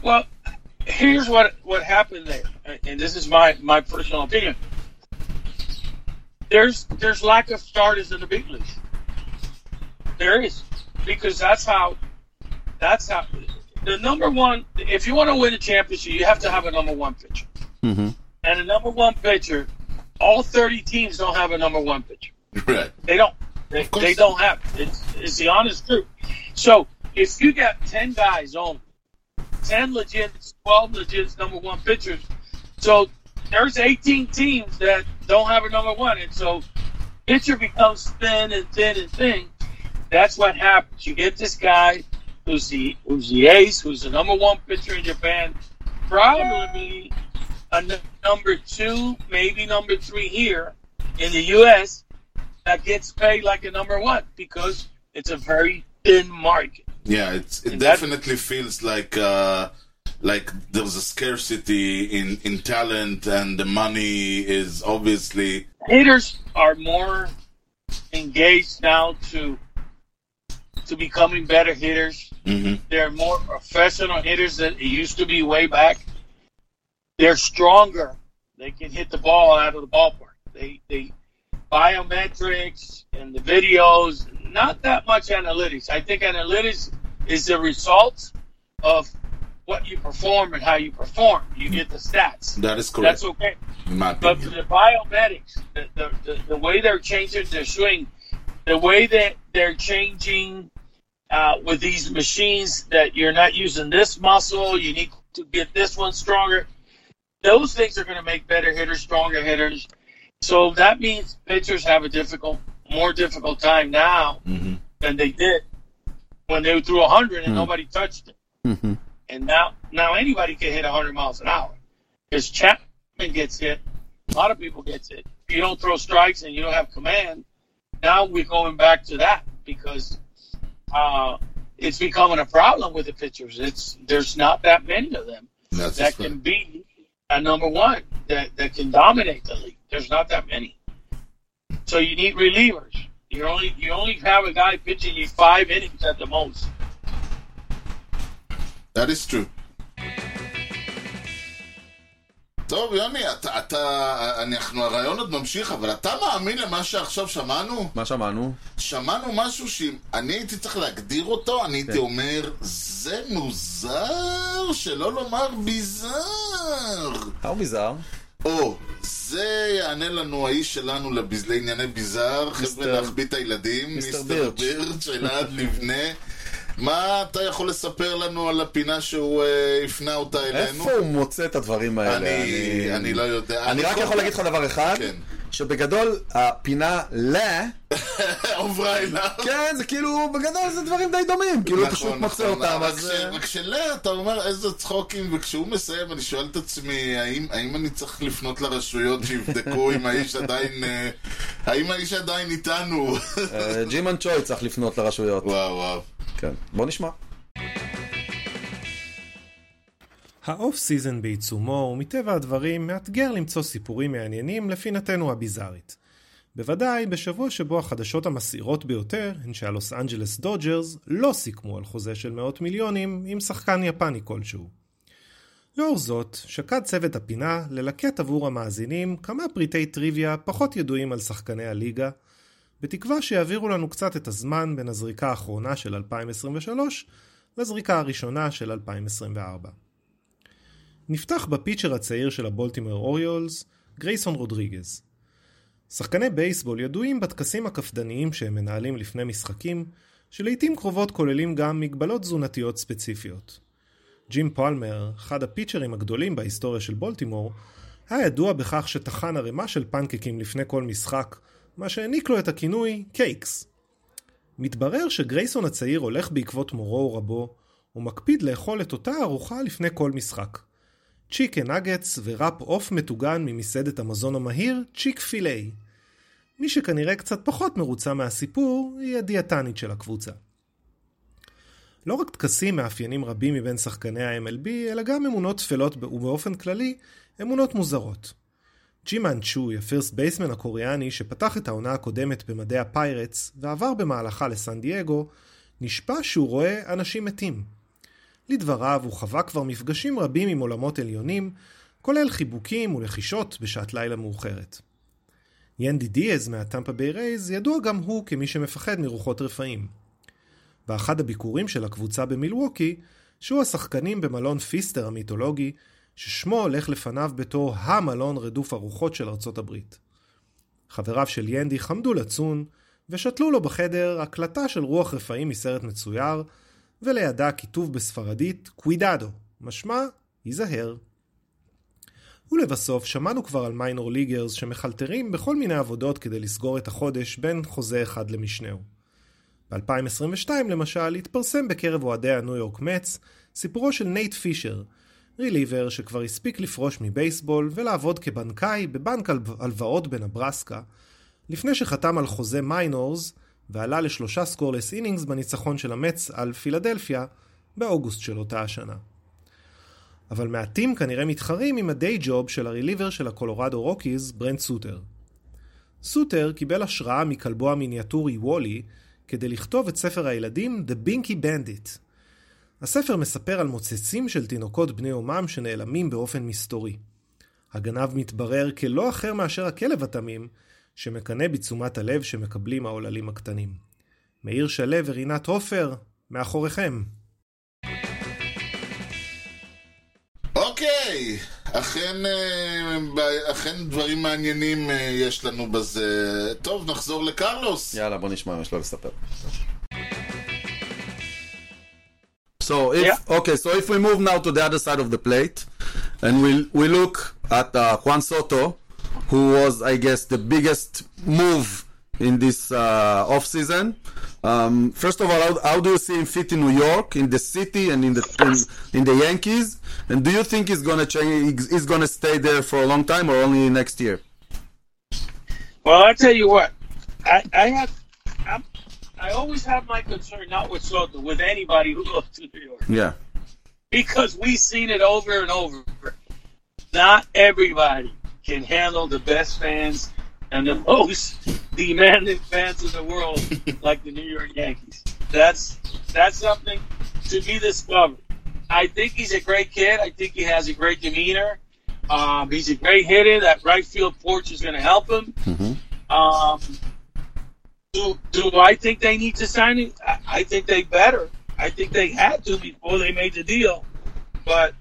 Well, here's what what happened there, and this is my my personal opinion. There's there's lack of starters in the big leagues. There is because that's how that's how the number one. If you want to win a championship, you have to have a number one pitcher, Mhm. and a number one pitcher. All 30 teams don't have a number one pitcher. Right. They don't. They, they don't have. It's, it's the honest truth. So if you got ten guys on, ten legit, twelve legit number one pitchers, so there's 18 teams that don't have a number one, and so pitcher becomes thin and thin and thin. That's what happens. You get this guy who's the who's the ace, who's the number one pitcher in Japan, probably a n- number two, maybe number three here in the U.S. that gets paid like a number one because it's a very thin market. Yeah, it's, it definitely feels like uh, like there's a scarcity in, in talent, and the money is obviously Hitters are more engaged now to to becoming better hitters. Mhm. They're more professional hitters than it used to be way back. They're stronger. They can hit the ball out of the ballpark. They they biometrics and the videos, not that much analytics. I think analytics is the result of what you perform and how you perform. You get the stats. that is correct. That's okay. But the biomedics, the, the, the, the way they're changing their swing, the way that they're changing uh, with these machines that you're not using this muscle, you need to get this one stronger. Those things are going to make better hitters, stronger hitters. So that means pitchers have a difficult, more difficult time now Mhm. than they did when they threw 100 and nobody touched it. Mhm. And now, now anybody can hit 100 miles an hour. Because Chapman gets hit, a lot of people gets hit. If you don't throw strikes and you don't have command, now we're going back to that because uh, it's becoming a problem with the pitchers. It's there's not that many of them That's that can be a number one that, that can dominate the league. There's not that many. So you need relievers. You only you only have a guy pitching you five innings at the most. That is true. טוב, יוני, אתה, אתה, אנחנו, הרעיון עוד ממשיך, אבל אתה מאמין למה שעכשיו שמענו? מה שמענו? שמענו משהו שאם אני הייתי צריך להגדיר אותו, אני הייתי כן. אומר, זה מוזר, שלא לומר ביזר. How bizarre. או, זה יענה לנו האיש שלנו לביז... לענייני ביזר, חבר'ה להחביא את הילדים, מיסטר. בירץ', אלעד לבנה. מה אתה יכול לספר לנו על הפינה שהוא אה, הפנה אותה אלינו? איפה הוא מוצא את הדברים האלה? אני, אני לא יודע. אני רק כל- יכול להגיד לך דבר אחד, כן. שבגדול הפינה ל... עוברה אליו. כן, זה כאילו, בגדול זה דברים די דומים, כאילו הוא פשוט מוצא אותם, נכון, רק אז... ש- אה, רק שלאה, אתה אומר איזה צחוקים, וכשהוא מסיים, אני שואל את עצמי, האם, האם אני צריך לפנות לרשויות שיבדקו אם האיש עדיין, אה, האם האיש עדיין איתנו? אה, ג'ימן צ'וי צריך לפנות לרשויות. וואו, וואו. כן, בוא נשמע. האוף סיזן בעיצומו, ומטבע הדברים מאתגר למצוא סיפורים מעניינים לפינתנו הביזארית. בוודאי בשבוע שבו החדשות המסעירות ביותר הן שהלוס אנג'לס דודג'רס לא סיכמו על חוזה של מאות מיליונים עם שחקן יפני כלשהו. לאור זאת, שקד צוות הפינה ללקט עבור המאזינים כמה פריטי טריוויה פחות ידועים על שחקני הליגה, בתקווה שיעבירו לנו קצת את הזמן בין הזריקה האחרונה של 2023 לזריקה הראשונה של 2024. נפתח בפיצ'ר הצעיר של הבולטימר אוריולס, גרייסון רודריגז. שחקני בייסבול ידועים בטקסים הקפדניים שהם מנהלים לפני משחקים, שלעיתים קרובות כוללים גם מגבלות תזונתיות ספציפיות. ג'ים פולמר, אחד הפיצ'רים הגדולים בהיסטוריה של בולטימור, היה ידוע בכך שטחן ערימה של פנקקים לפני כל משחק, מה שהעניק לו את הכינוי קייקס. מתברר שגרייסון הצעיר הולך בעקבות מורו ורבו, ומקפיד לאכול את אותה ארוחה לפני כל משחק. צ'יקן נגטס וראפ עוף מטוגן ממסעדת המזון המהיר צ'יק פיליי. מי שכנראה קצת פחות מרוצה מהסיפור היא הדיאטנית של הקבוצה. לא רק טקסים מאפיינים רבים מבין שחקני ה-MLB, אלא גם אמונות טפלות ובאופן כללי, אמונות מוזרות. ג'ימן צ'וי, הפירסט בייסמן הקוריאני שפתח את העונה הקודמת במדי הפיירטס ועבר במהלכה לסן דייגו, נשבע שהוא רואה אנשים מתים. לדבריו, הוא חווה כבר מפגשים רבים עם עולמות עליונים, כולל חיבוקים ולחישות בשעת לילה מאוחרת. ינדי דיאז מהטמפה ביי רייז ידוע גם הוא כמי שמפחד מרוחות רפאים. באחד הביקורים של הקבוצה במילווקי, שהוא השחקנים במלון פיסטר המיתולוגי, ששמו הולך לפניו בתור המלון רדוף הרוחות של ארצות הברית. חבריו של ינדי חמדו לצון, ושתלו לו בחדר הקלטה של רוח רפאים מסרט מצויר, ולידה כיתוב בספרדית קווידדו, משמע היזהר. ולבסוף שמענו כבר על מיינור ליגרס שמחלטרים בכל מיני עבודות כדי לסגור את החודש בין חוזה אחד למשנהו. ב-2022 למשל התפרסם בקרב אוהדי הניו יורק מצ סיפורו של נייט פישר, ריליבר שכבר הספיק לפרוש מבייסבול ולעבוד כבנקאי בבנק הלו- הלוואות בנברסקה, לפני שחתם על חוזה מיינורס ועלה לשלושה סקורלס אינינגס בניצחון של המץ על פילדלפיה באוגוסט של אותה השנה. אבל מעטים כנראה מתחרים עם הדיי ג'וב של הריליבר של הקולורדו רוקיז, ברנט סוטר. סוטר קיבל השראה מכלבו המיניאטורי וולי כדי לכתוב את ספר הילדים The Binky Bandit. הספר מספר על מוצצים של תינוקות בני יומם שנעלמים באופן מסתורי. הגנב מתברר כלא אחר מאשר הכלב התמים, שמקנא בתשומת הלב שמקבלים העוללים הקטנים. מאיר שלו ורינת הופר, מאחוריכם. אוקיי, אכן, אה, אכן דברים מעניינים אה, יש לנו בזה. טוב, נחזור לקרלוס. יאללה, בוא נשמע מה יש לו לספר. So if Yeah. okay, so if we move now to the other side of the plate, and we we look at uh, Juan Soto, who was, I guess, the biggest move in this uh, off season. Um, first of all, how, how do you see him fit in New York, in the city, and in the in, in the Yankees? And do you think he's gonna change? He's gonna stay there for a long time, or only next year? Well, I tell you what, I, I have, I'm, I always have my concern not with Soto, with anybody who goes to New York, Yeah. because we've seen it over and over. Not everybody can handle the best fans and the most demanding fans in the world, like the New York Yankees. That's that's something to be discovered. I think he's a great kid. I think he has a great demeanor. Um, he's a great hitter. That right field porch is going to help him. Um, do do I think they need to sign him? I, I think they better. I think they had to before they made the deal. But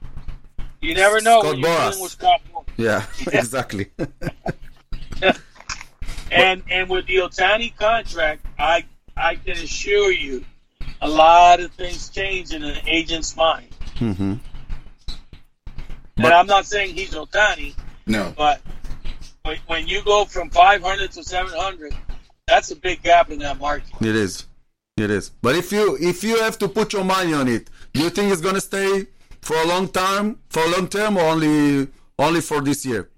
you never know Scott when you're dealing with Scott Boras. Yeah. exactly. And and with the Ohtani contract, I I can assure you, a lot of things change in an agent's mind. Mm-hmm. and I'm not saying he's Ohtani, No. but when, when you go from 500 to 700, that's a big gap in that market. It is. It is. But if you if you have to put your money on it, do you think it's gonna stay for a long time for a long term or only only for this year?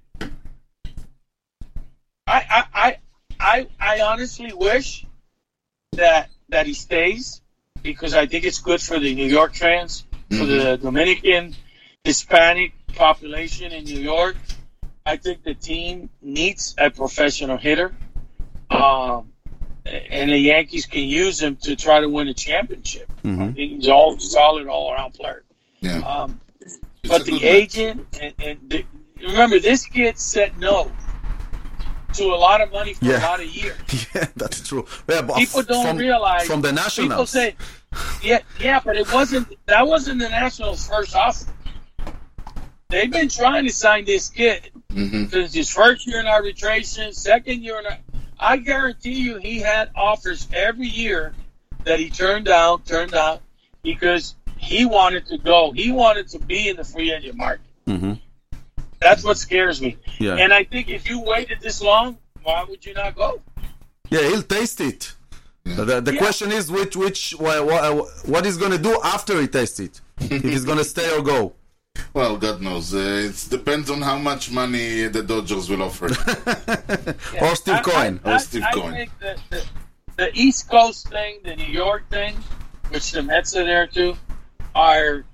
I I I I, honestly wish that that he stays because I think it's good for the New York fans, for the Dominican, Hispanic population in New York. I think the team needs a professional hitter. Um, and the Yankees can use him to try to win a championship. I think he's all solid all around player. Yeah. Um, It's but the agent and, and the, remember this kid said no to a lot of money for Yeah. a lot of years. yeah, that's true. Yeah, but People don't from, realize from the Nationals. People say, yeah, yeah, but it wasn't. That wasn't the Nationals' first offer. They've been trying to sign this kid hmm since his first year in arbitration, second year in. I guarantee you, he had offers every year that he turned down, turned down, because he wanted to go. He wanted to be in the free agent market. hmm That's what scares me. Yeah. And I think if you waited this long, why would you not go? Yeah, he'll taste it. The, the Yeah. question is which which what, what he's gonna do after he tastes it. if he's gonna stay or go. Well, God knows. Uh, it depends on how much money the Dodgers will offer. Or Steve I- Cohen. I, Or Steve I Cohen. think that the, the East Coast thing, the New York thing, which the Mets are there too, are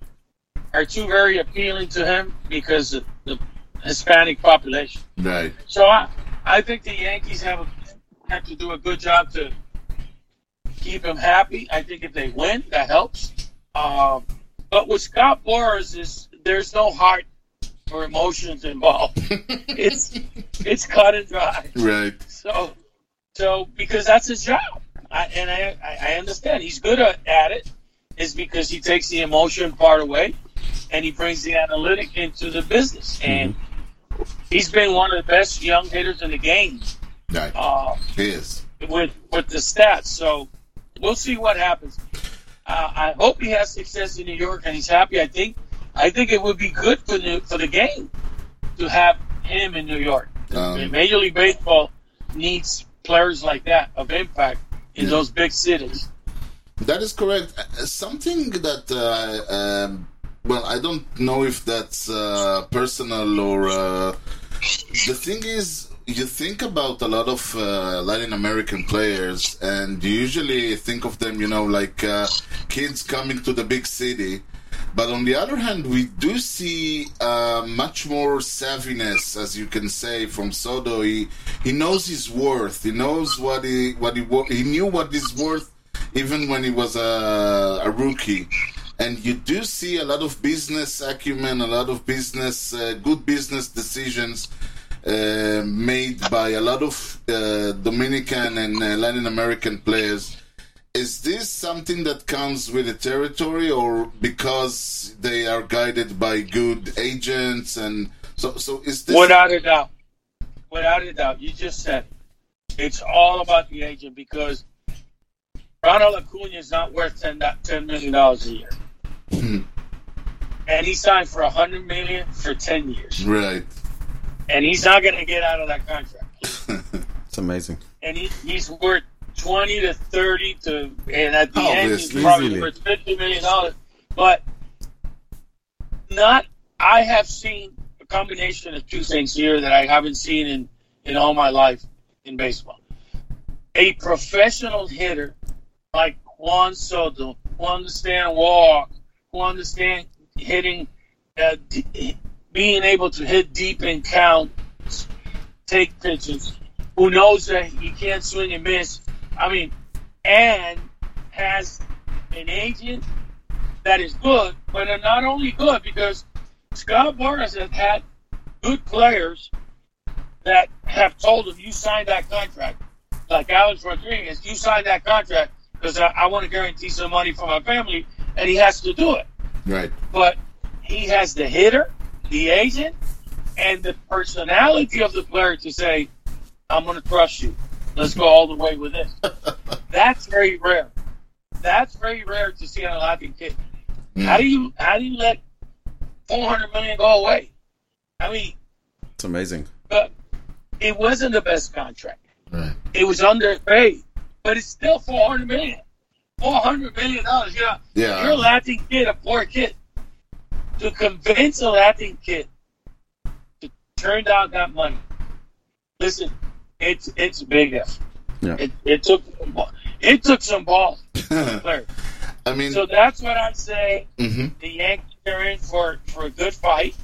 are two very appealing to him because of the Hispanic population. Right. So I, I think the Yankees have a, have to do a good job to keep him happy. I think if they win, that helps. Um, but with Scott Boras, is there's no heart or emotions involved. it's it's cut and dry. Right. So so because that's his job, I, and I I I understand he's good at, at it. Is because he takes the emotion part away, and he brings the analytic into the business, and he's been one of the best young hitters in the game. Right. Uh, He is. with with the stats. So we'll see what happens. Uh, I hope he has success in New York and he's happy. I think I think it would be good for the for the game to have him in New York. Um, Major League Baseball needs players like that of impact in Yeah. those big cities. That is correct. Uh, Something that, uh, um, well, I don't know if that's uh, personal or. Uh, the thing is, you think about a lot of uh, Latin American players, and you usually think of them, you know, like uh, kids coming to the big city. But on the other hand, we do see uh, much more savviness, as you can say, from Soto. He he knows his worth. He knows what he what he he knew what he's worth even when he was a, a rookie. And you do see a lot of business acumen, a lot of business, uh, good business decisions uh, made by a lot of uh, Dominican and uh, Latin American players. Is this something that comes with the territory, or because they are guided by good agents? And so, so is this? Without a doubt. Without a doubt. You just said it. it's all about the agent because Ronald Acuna is not worth $10, $10 million a year. Hmm. And he signed for a 100 million for 10 years. right. And he's not going to get out of that contract. It's amazing. And he, he's worth 20 to 30 to, and at the end, he's Obviously. probably Easily. worth $50 million. But not, I have seen a combination of two things here that I haven't seen in, in all my life in baseball. A professional hitter like Juan Soto, who understand walk, who understand hitting, uh, d- being able to hit deep and count, take pitches, who knows that he can't swing and miss. I mean, and has an agent that is good, but not only good because Scott Boras has had good players that have told him, "You signed that contract." Like Alex Rodriguez, you signed that contract because I, I want to guarantee some money for my family, and he has to do it. Right. But he has the hitter, the agent, and the personality of the player to say, "I'm going to trust you. Let's go all the way with this." That's very rare. That's very rare to see on a Latin kid. How do you how do you let 400 million go away? I mean, It's amazing. but it wasn't the best contract. Right. It was underpaid, but it's still 400 million. 400 million dollars. Yeah, Yeah. you're a Latin kid, a poor kid. To convince a Latin kid to turn down that money, listen, it's it's big effort. Yeah. It, it took it took some balls. I mean, So that's what I'd say. mhm. The Yankees are in for, for a good fight.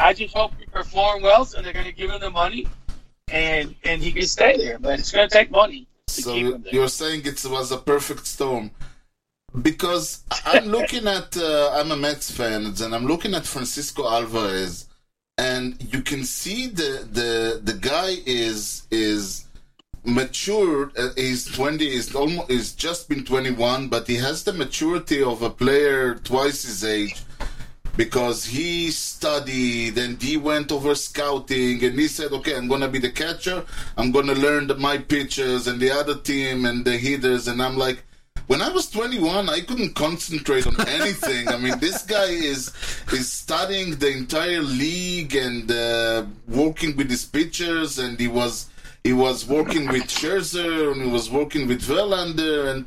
I just hope he perform well, so they're going to give him the money, and and he can stay there. But it's going to take money So keep him there. you're saying it was a perfect storm because I'm looking at uh, I'm a Mets fan and I'm looking at Francisco Alvarez and you can see the the the guy is is matured. uh, he's 20 is almost He's just been 21 but he has the maturity of a player twice his age because he studied and he went over scouting and he said, okay, I'm going to be the catcher. I'm going to learn the, my pitchers and the other team and the hitters. And I'm like, when I was 21, I couldn't concentrate on anything. I mean, this guy is is studying the entire league and uh, working with his pitchers, and he was he was working with Scherzer and he was working with Verlander and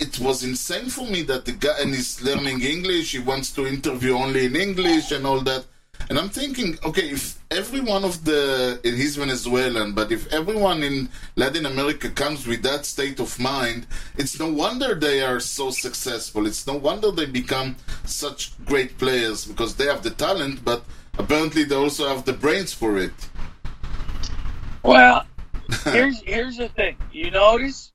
it was insane for me that the guy and he's learning English. He wants to interview only in English and all that. And I'm thinking, okay, if every one of the he's Venezuelan, but if everyone in Latin America comes with that state of mind, it's no wonder they are so successful. It's no wonder they become such great players because they have the talent, but apparently they also have the brains for it. Well, here's here's the thing. You notice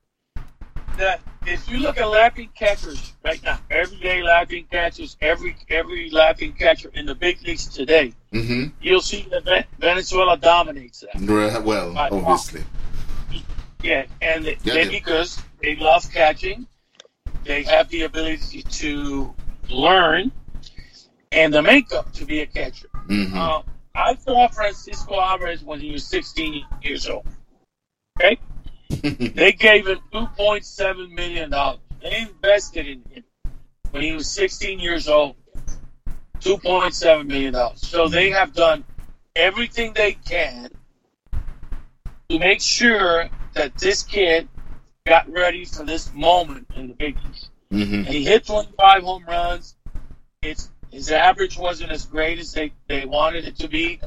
that if you look at laughing catchers right now, everyday laughing catchers, every every Latin catcher in the big leagues today, hmm you'll see that Venezuela dominates that. Well, By far. obviously. Yeah, and they, Yeah, they- they- because they love catching, they have the ability to learn and the makeup to be a catcher. hmm Uh, I saw Francisco Alvarez when he was 16 years old. Okay, they gave him 2.7 million dollars. They invested in him when he was 16 years old. 2.7 million dollars. So they have done everything they can to make sure that this kid got ready for this moment in the big leagues. hmm he hit 25 home runs. It's his average wasn't as great as they, they wanted it to be,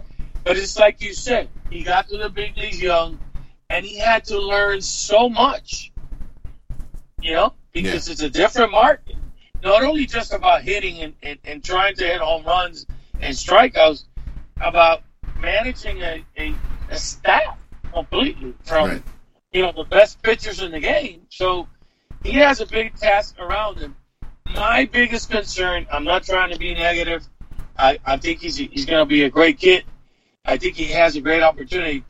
but it's like you said, he got to the big leagues young, and he had to learn so much. You know, because it's a different market. Not only just about hitting and, and, and trying to hit home runs and strikeouts, about managing a, a, a staff completely from Right. you know the best pitchers in the game. So he has a big task around him. My biggest concern, I'm not trying to be negative. I, I think he's he's going to be a great kid. I think he has a great opportunity,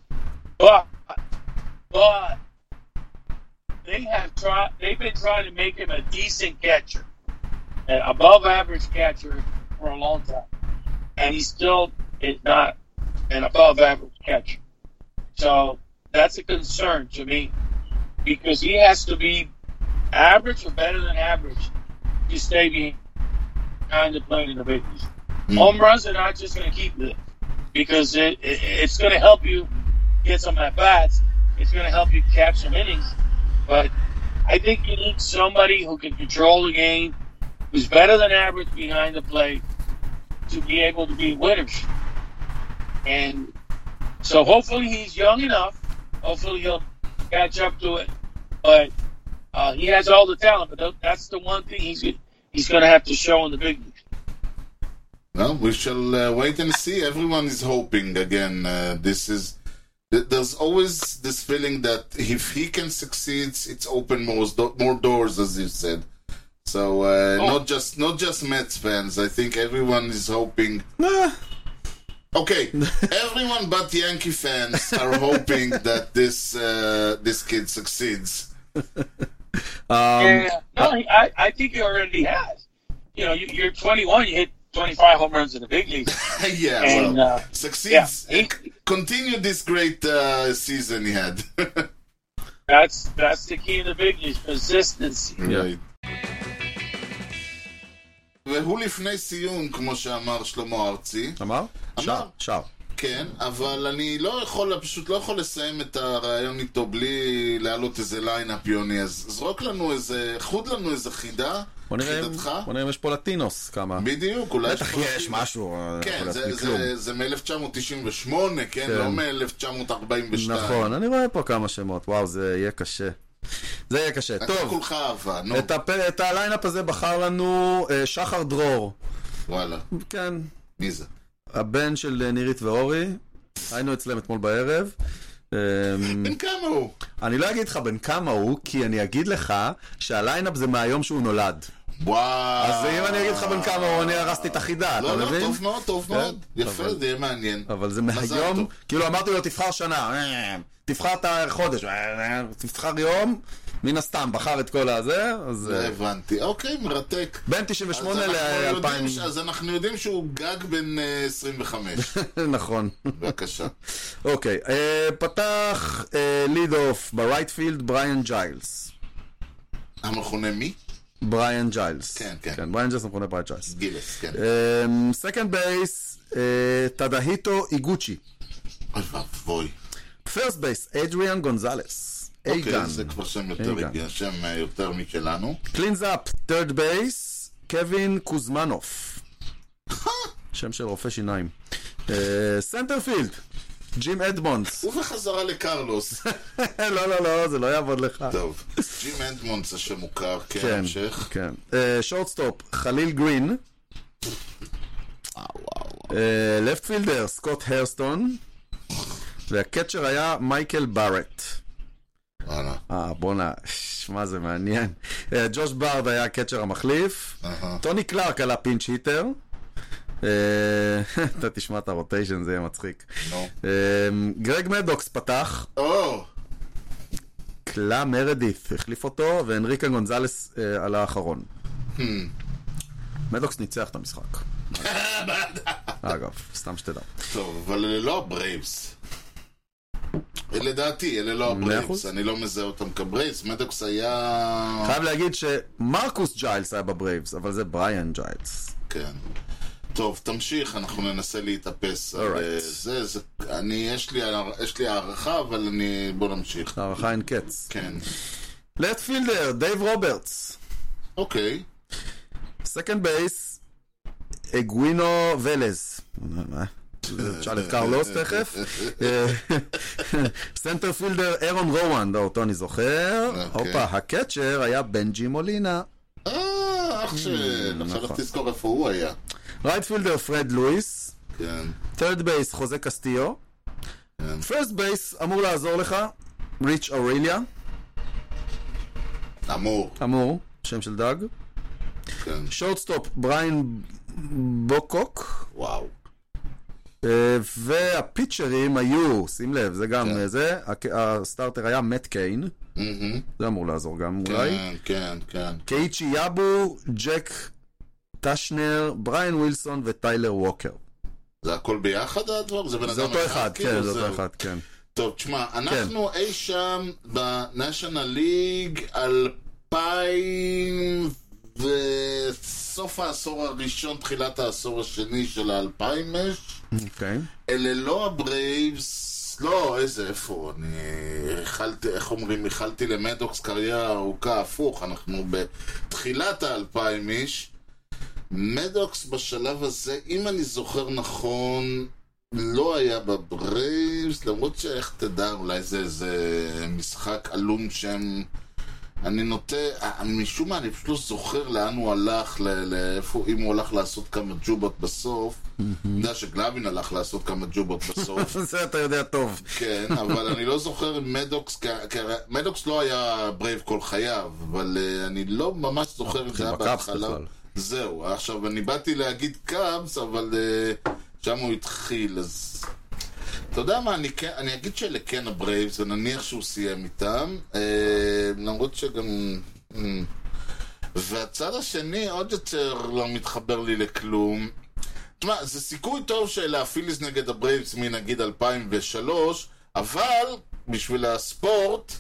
but but they have tried. They've been trying to make him a decent catcher, an above average catcher for a long time, and he still is not an above average catcher. So that's a concern to me because he has to be average or better than average to stay behind the plate in the big leagues. Hmm. Home runs are not just going to keep it because it, it it's going to help you get some at bats. It's going to help you catch some innings. But I think you need somebody who can control the game, who's better than average behind the plate, to be able to be winners. And so hopefully he's young enough. Hopefully he'll catch up to it. But uh, he has all the talent. But that's the one thing he's he's going to have to show in the big leagues. Well, we shall uh, wait and see. Everyone is hoping again. Uh, this is there's always this feeling that if he can succeed, it's open more more doors, as you said. So uh, Oh. not just not just Mets fans. I think everyone is hoping. Nah, Okay, everyone but Yankee fans are hoping that this uh, this kid succeeds. um, yeah, no, I I think he already has. You know, you, you're 21, you hit 25 home runs in the big leagues, yeah, and well, uh, succeeds. yeah, he- Continue this great uh, season he had. that's that's the key in the big leagues: consistency. Right. והוא לפני סיום, כמו שאמר שלמה ארצי. אמר? אמר. שר, שר. כן, אבל אני לא יכול, פשוט לא יכול לסיים את הרעיון איתו בלי להעלות איזה ליינאפ יוני, אז זרוק לנו איזה, חוד לנו איזה חידה, בוא נראה חידתך. בוא נראה אם יש פה לטינוס כמה. בדיוק, אולי בטח פה יש חידה. משהו, אה, כן, זה. זה, זה מ-1998, כן? כן. לא מ-1942. נכון, אני רואה פה כמה שמות, וואו, זה יהיה קשה. זה יהיה קשה. אתה טוב, כולך אהבה, נו, את הפ- את הליינאפ הזה בחר לנו אה, שחר דרור. וואלה, כן, מי זה? הבן של אה, נירית ואורי. היינו אצלם אתמול בערב. אמ, בן כמה הוא? אני לא אגיד לך בן כמה הוא, כי אני אגיד לך שהליינאפ זה מהיום שהוא נולד. וואו. אז אם אני אגיד לך בן כמה הוא, אני הרסתי את החידה, אתה לא, לא, מבין? טוב מאוד, טוב כן, מאוד. יפה, זה יהיה מעניין. אבל זה מהיום. כאילו אמרתי לו תבחר שנה, אה, תבחר את החודש, אה, תבחר יום, מן הסתם בחר את כל הזה, אז אה, הבנתי. אוקיי, מרתק. בין אז 98 אנחנו יודעים ש- ל-2000, אז אנחנו יודעים שהוא גג בן אה, 25. נכון. בבקשה. אוקיי, אה, פתח ליד אוף ברייט פילד בריאן ג'יילס. המכונה מי? בריאן ג'יילס. כן, כן. כן, בריאן ג'יילס מכונה בריאן ג'יילס. גילס, כן. סקנד בייס, טדהיטו איגוצ'י. אוי ואבוי. פרסט בייס, אדריאן גונזלס. אוקיי, אייגן. זה כבר שם יותר שם אה, יותר משלנו. קלינס אפ, third בייס, קווין קוזמנוף. שם של רופא שיניים. סנטרפילד, ג'ים אדמונדס. ובחזרה לקרלוס. לא, לא, לא, זה לא יעבוד לך. טוב, ג'ים אנדמונד זה שם מוכר, כן, כן, המשך. כן. שורטסטופ, חליל גרין. אה, וואו. לפט פילדר, סקוט הרסטון. והקצ'ר היה מייקל בארט. וואלה. אה, בואנה, שמע, זה מעניין. אה, ג'וש בארד היה הקצ'ר המחליף. טוני קלארק עלה פינץ' היטר. אה, אתה תשמע את הרוטיישן, זה יהיה מצחיק. אה, גרג מדוקס פתח, קלה מרדית החליף אותו, והנריקה גונזלס עלה האחרון. Hmm. מדוקס ניצח את המשחק. אגב, סתם שתדע. טוב, אבל לא הברייבס. לדעתי, אלה לא הברייבס. אני לא מזהה אותם כברייבס. מדוקס היה... חייב להגיד שמרקוס ג'יילס היה בברייבס, אבל זה בריאן ג'יילס. כן. טוב, תמשיך, אנחנו ננסה להתאפס. על, Alright. אה, זה, זה, אני, יש לי, יש לי הערכה, אבל אני... בוא נמשיך. הערכה אין קץ. כן. לט פילדר, דייב רוברטס. אוקיי. סקנד בייס, אגווינו ולז. תשאל את קרלוס תכף. סנטר פילדר, אירון רואנד, אותו אני זוכר. אוקיי. הופה, הקצ'ר היה בנג'י מולינה. אה, אח של... עכשיו נכון. לך תזכור איפה הוא היה. רייט פילדר, פרד לואיס. כן. טרד בייס, חוזה קסטיו. כן. פרסט בייס, אמור לעזור לך. ריץ' אוריליה. אמור. אמור, שם של דאג. כן. שורטסטופ, בריין בוקוק. וואו. אה, והפיצ'רים היו, שים לב, זה גם כן. זה, הסטארטר היה מאט קיין, מהמם. זה אמור לעזור גם אולי. כן, כן, כן. קייצ'י יאבו, ג'ק טשנר, בריין ווילסון וטיילר ווקר. זה הכל ביחד הדבר? זה בן אדם זה אותו אחד, כאילו, כן, זה זהו. אותו אחד, כן. טוב, תשמע, אנחנו אי שם בניישנל ליג 2000 וסוף העשור הראשון, תחילת העשור השני של האלפיים אש. אוקיי. אלה לא הברייבס, לא, איזה, איפה, אני איחלתי, איך אומרים, איחלתי למדוקס קריירה ארוכה, הפוך, אנחנו בתחילת האלפיים איש. מדוקס בשלב הזה, אם אני זוכר נכון, לא היה בברייבס, למרות שאיך תדע, אולי זה איזה משחק עלום שם... אני נוטה, אה, משום מה אני פשוט לא זוכר לאן הוא הלך, לאיפה, אם הוא הלך לעשות כמה ג'ובות בסוף. אני יודע שגלאבין הלך לעשות כמה ג'ובות בסוף. זה אתה יודע טוב. כן, אבל אני לא זוכר אם מדוקס, כ- כ- מדוקס לא היה ברייב כל חייו, אבל אה, אני לא ממש זוכר אם זה היה בהתחלה. זהו, עכשיו אני באתי להגיד קאבס, אבל אה, שם הוא התחיל, אז... אתה יודע מה, אני, כן, אני אגיד שאלה כן הברייבס, ונניח שהוא סיים איתם, אה, למרות שגם... אה, והצד השני עוד יותר לא מתחבר לי לכלום. תשמע, זה סיכוי טוב של הפיליס נגד הברייבס מנגיד 2003, אבל בשביל הספורט,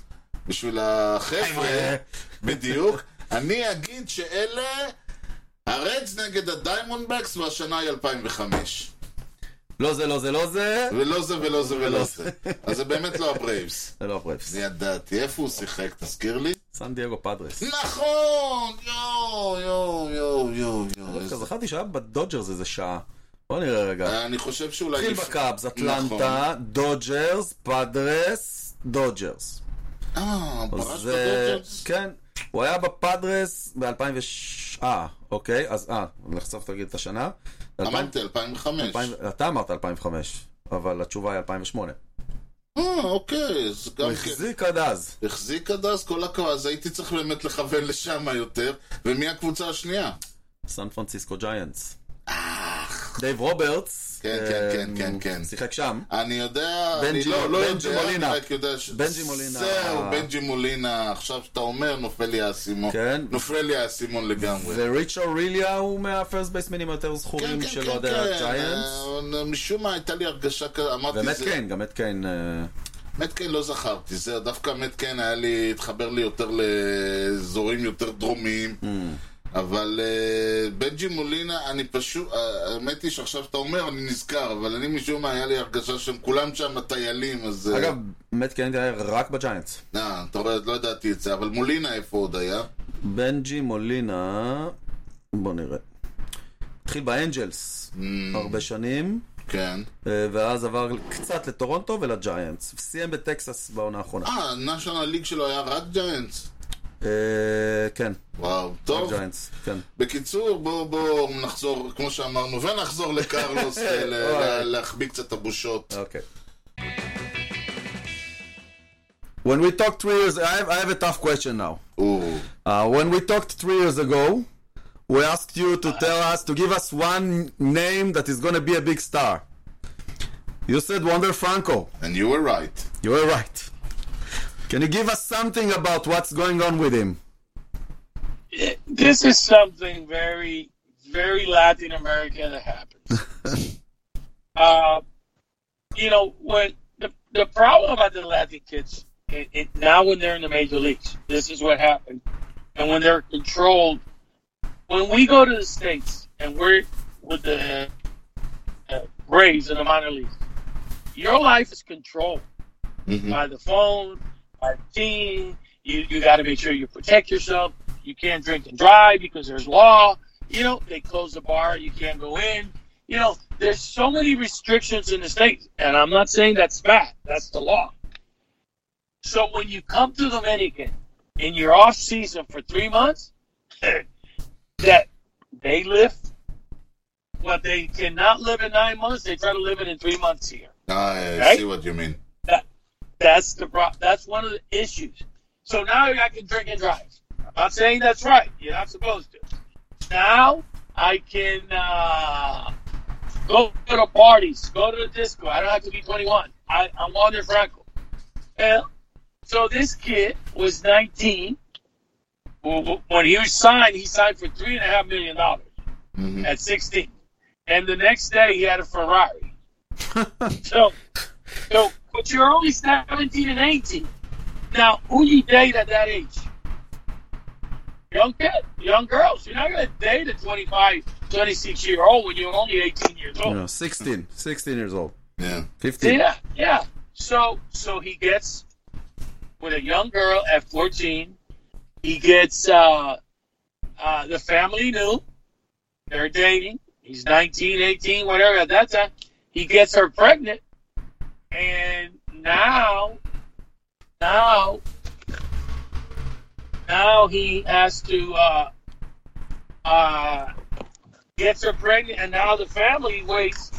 בשביל החבר'ה, בדיוק, אני אגיד שאלה הרדס נגד הדיימונדבקס והשנה היא 2005. לא זה, לא זה, לא זה. ולא זה ולא זה ולא זה. אז זה באמת לא הברייבס. זה לא הברייבס. אני ידעתי, איפה הוא שיחק? תזכיר לי. סן דייגו פאדרס. נכון! יואו, יואו, יואו, יואו, יואו. זכרתי שהיה בדודג'רס איזה שעה. בוא נראה רגע. אני חושב שאולי... התחיל בקאבס, נכון. אטלנטה, דודג'רס, פאדרס, דודג'רס. אה, פרש בדודג'רס? כן, הוא היה בפאדרס ב-2000 אה, אוקיי, אז אה, לחשוף תגיד את השנה. אמרתי 2005. 2000 אתה אמרת 2005, אבל התשובה היא 2008. אה, אוקיי, אז גם הוא כן. החזיק עד אז. החזיק עד אז כל הכבוד, אז הייתי צריך באמת לכוון לשם יותר. ומי הקבוצה השנייה? סן פרנסיסקו ג'יינטס. דייב רוברטס. כן, כן, כן, אה, כן, כן. שיחק שם. אני יודע, אני לא, לא יודע, מולינה. אני רק יודע ש... בנג'י מולינה. זהו, בנג'י מולינה. עכשיו שאתה אומר, נופל לי האסימון. כן. נופל לי האסימון לגמרי. וריץ' אוריליה הוא מהפרסט בייסמנים היותר זכורים של אוהדי הג'יינטס. אה, משום מה הייתה לי הרגשה כזאת, אמרתי, ומט זה... קיין, גם מט קיין. אה, מת קיין לא זכרתי, זה דווקא מת קיין היה לי, התחבר לי יותר לאזורים יותר דרומיים. Mm. אבל uh, בנג'י מולינה, אני פשוט, אה, האמת היא שעכשיו אתה אומר, אני נזכר, אבל אני משום מה היה לי הרגשה שהם כולם שם טיילים, אז... אה, אגב, מט קיין היה רק בג'יינטס. אה, אתה רואה, לא ידעתי את זה, אבל מולינה איפה עוד היה? בנג'י מולינה, בוא נראה. התחיל באנג'לס Mm. הרבה שנים. כן. ואז עבר קצת לטורונטו ולג'יינטס. סיים בטקסס בעונה האחרונה. אה, נשיונל ליג שלו היה רק ג'יינטס? אה, כן, וואו, טוב. ג'יינטס, כן. בקיצור, בואו בוא נחזור, כמו שאמרנו, ונחזור לקרלוס. להחביא קצת את הבושות. Okay. When we talked three years, I have, I have a tough question now. Uh, when we talked three years ago, we asked you to tell us to give us one name that is going to be a big star. You said Wonder Franco. and you were right. You were right. Can you give us something about what's going on with him? It- this is something very, very Latin American that happens. uh, you know, when the, the problem about the Latin kids, it, it, now when they're in the major leagues, this is what happened. And when they're controlled, when we go to the States and we're with the uh, Braves in the minor leagues, your life is controlled Mhm. by the phone, by the team. You you got to make sure you protect yourself. You can't drink and drive because there's law. You know they close the bar. You can't go in. You know there's so many restrictions in the state, and I'm not saying that's bad. That's the law. So when you come to Dominican in your off season for three months, that they live what they cannot live in nine months, they try to live it in three months here. Ah, I Right? see what you mean. That's the pro- that's one of the issues. So now I can drink and drive. I'm not saying that's right. You're not supposed to. Now I can uh, go to parties, go to the disco. I don't have to be 21. I, I'm Wander Franco. Well, so this kid was 19. When he was signed, he signed for three and a half million dollars Mhm. at 16, and the next day he had a Ferrari. so, so, but you're only 17 and 18. Now, who you date at that age? Young kid, young girls. You're not going to date a 25, 26 year old when you're only 18 years old. know, 16, 16 years old. Yeah. 15. Yeah, yeah. So, so he gets with a young girl at 14. He gets uh, uh, the family knew they're dating. He's 19, 18, whatever. At that time, he gets her pregnant, and now, now, now he has to uh, uh, gets her pregnant, and now the family waits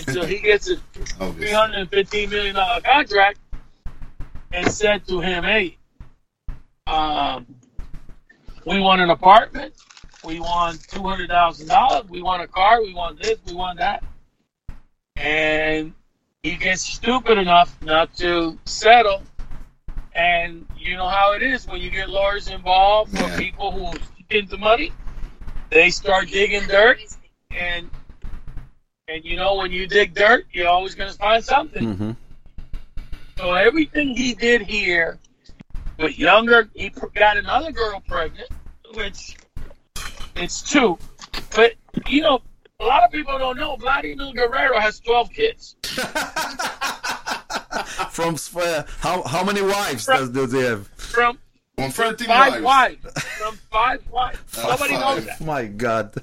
until he gets a three hundred and fifteen million dollar contract, and said to him, "Hey, um, we want an apartment, we want two hundred thousand dollars, we want a car, we want this, we want that," and he gets stupid enough not to settle. And you know how it is when you get lawyers involved or Yeah. people who get into money, they start digging dirt, and and you know when you dig dirt, you're always going to find something. Mm-hmm. So everything he did here, with younger, he got another girl pregnant, which it's two. But you know, a lot of people don't know Vladimir Guerrero has twelve kids. From uh, how how many wives does do they have? From From from five wives. wives. From five wives. Nobody five. knows that. My God.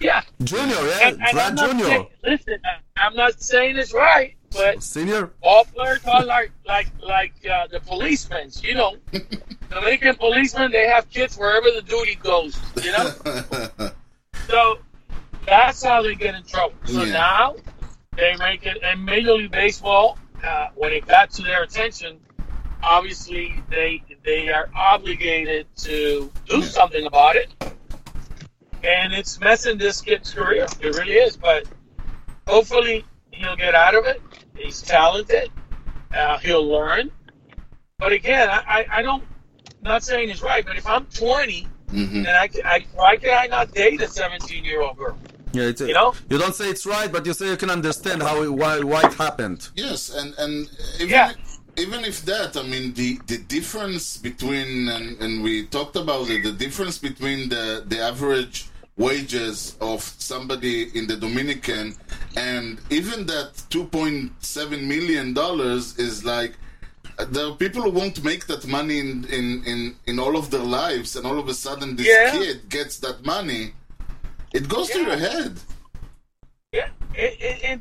Yeah. Junior, yeah, And, and I'm Vlad Junior, saying, listen, I- I'm not saying it's right, but senior. all players are like like like uh, the policemen. You know, Dominican policemen they have kids wherever the duty goes. You know, so that's how they get in trouble. So Yeah. now they make it. And Major League Baseball, uh, when it got to their attention, obviously they they are obligated to do Yeah. something about it. And it's messing this kid's career. It really is. But hopefully he'll get out of it. He's talented. Uh, he'll learn. But again, I, I, don't. Not saying it's right, but if I'm 20, Mhm. then I, I why can I not date a 17 year old girl? Yeah, it's, You know? you don't say it's right, but you say you can understand how it, why why it happened. Yes, and and even Yeah. even if that, I mean the the difference between and, and we talked about it, the difference between the the average wages of somebody in the Dominican and even that 2.7 million dollars is like uh, there are people who won't make that money in, in, in, in all of their lives and all of a sudden this Yeah. kid gets that money it goes Yeah. your head Yeah, it, it, it,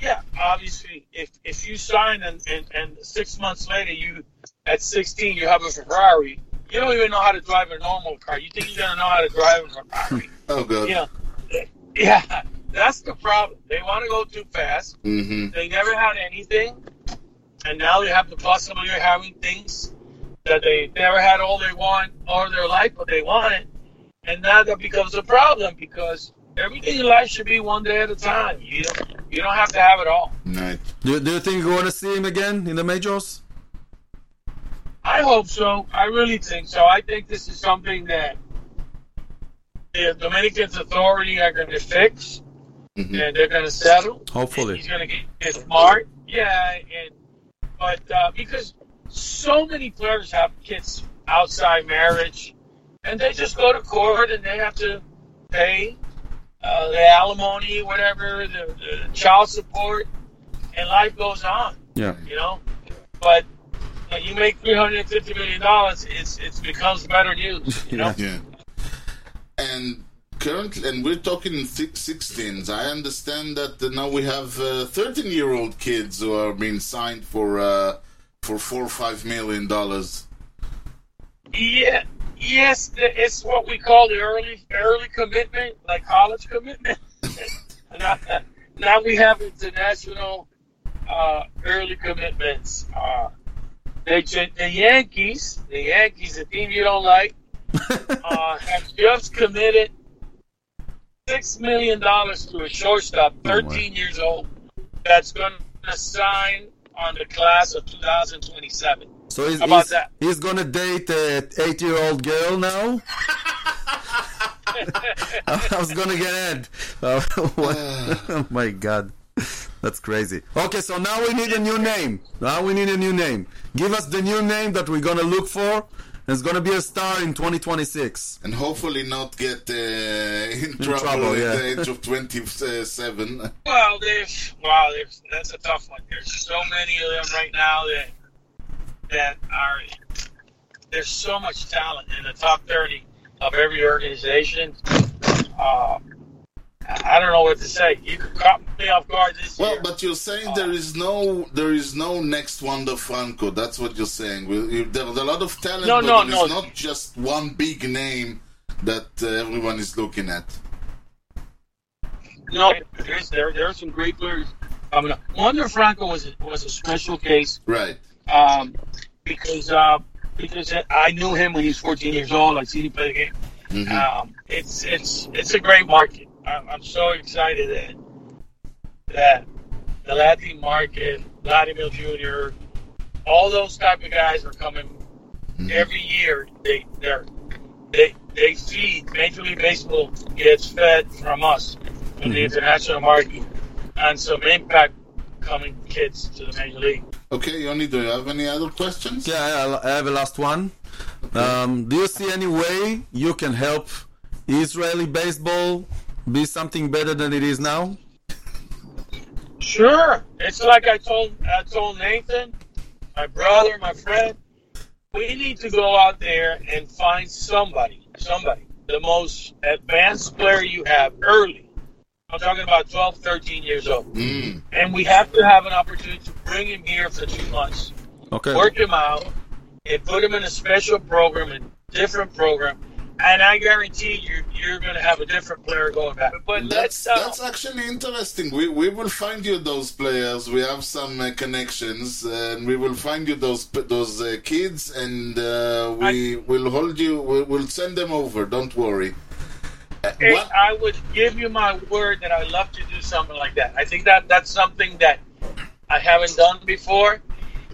yeah, obviously, if if you sign and, and and six months later you at 16 you have a Ferrari, you don't even know how to drive a normal car. You think you're gonna know how to drive a Ferrari? Oh, God. you know, yeah, that's the problem. They want to go too fast. Mm-hmm. They never had anything, and now they have the possibility of having things that they never had all they want all their life, but they want it, and now that becomes a problem because everything in life should be one day at a time. You don't, you don't have to have it all. Right. Do, do you think you're going to see him again in the majors? I hope so. I really think so. I think this is something that the Dominican authority are going to fix, Mhm. and they're going to settle. Hopefully. he's going to get smart. Yeah, and but uh, because so many players have kids outside marriage, and they just go to court and they have to pay uh, the alimony, whatever, the, the child support, and life goes on. Yeah. You know, but when you make three hundred and fifty million dollars, it's it becomes better news. You know. Yeah. And currently, and we're talking six, 16s. I understand that uh, now we have 13 year old kids who are being signed for uh, for four or five million dollars. Yeah, yes, it's what we call the early early commitment, like college commitment. now, now we have international uh, early commitments. Uh, they, the Yankees, the Yankees, the team you don't like, uh, have just committed six million dollars to a shortstop, my. thirteen years old, that's going to sign on the class of 2027. So he's, about he's, that? he's gonna date an eight-year-old girl now. I was gonna get Ed. Uh, what? oh my god, that's crazy. Okay, so now we need a new name. Now we need a new name. Give us the new name that we're gonna look for. It's gonna be a star in 2026. And hopefully not get uh, in, trouble, trouble, at yeah. the age of 27. Well, there's wow, there's that's a tough one. There's so many of them right now that that are there's so much talent in the top thirty of every organization. Uh, I don't know what to say. You caught me off guard this Well, year. but you're saying there is no there is no next Wander Franco. That's what you're saying. There's a lot of talent, No, but no, no. not just one big name that uh, everyone is looking at. no, there's there there are some great players coming up. Wander Franco was a, was a special case Right. um, because uh, because I knew him when he was 14 years old. I seen him play the game. Mhm. Um, it's it's it's a great market. I'm, I'm so excited that that the Latin market, Vladimir Jr., all those type of guys are coming every year. They they're they they feed Major League Baseball gets fed from us from the international market, and some impact coming kids to the Major League. Okay, Yoni, do you have any other questions? Yeah, I I have a last one. Um, do you see any way you can help Israeli baseball be something better than it is now? Sure. It's like I told I told Nathan, my brother, my friend, we need to go out there and find somebody, somebody, the most advanced player you have early. I'm talking about 12, 13 years old. Mm. And we have to have an opportunity to bring him here for two months, Okay. work him out, and put him in a special program, a different program. And I guarantee you, you're going to have a different player going back. But That's let's uh, that's actually interesting. We we will find you those players. We have some uh, connections, and we will find you those those uh, kids, and uh, we will hold you. We'll, we'll send them over. Don't worry. Uh, what- I would give you my word that I'd love to do something like that. I think that that's something that I haven't done before.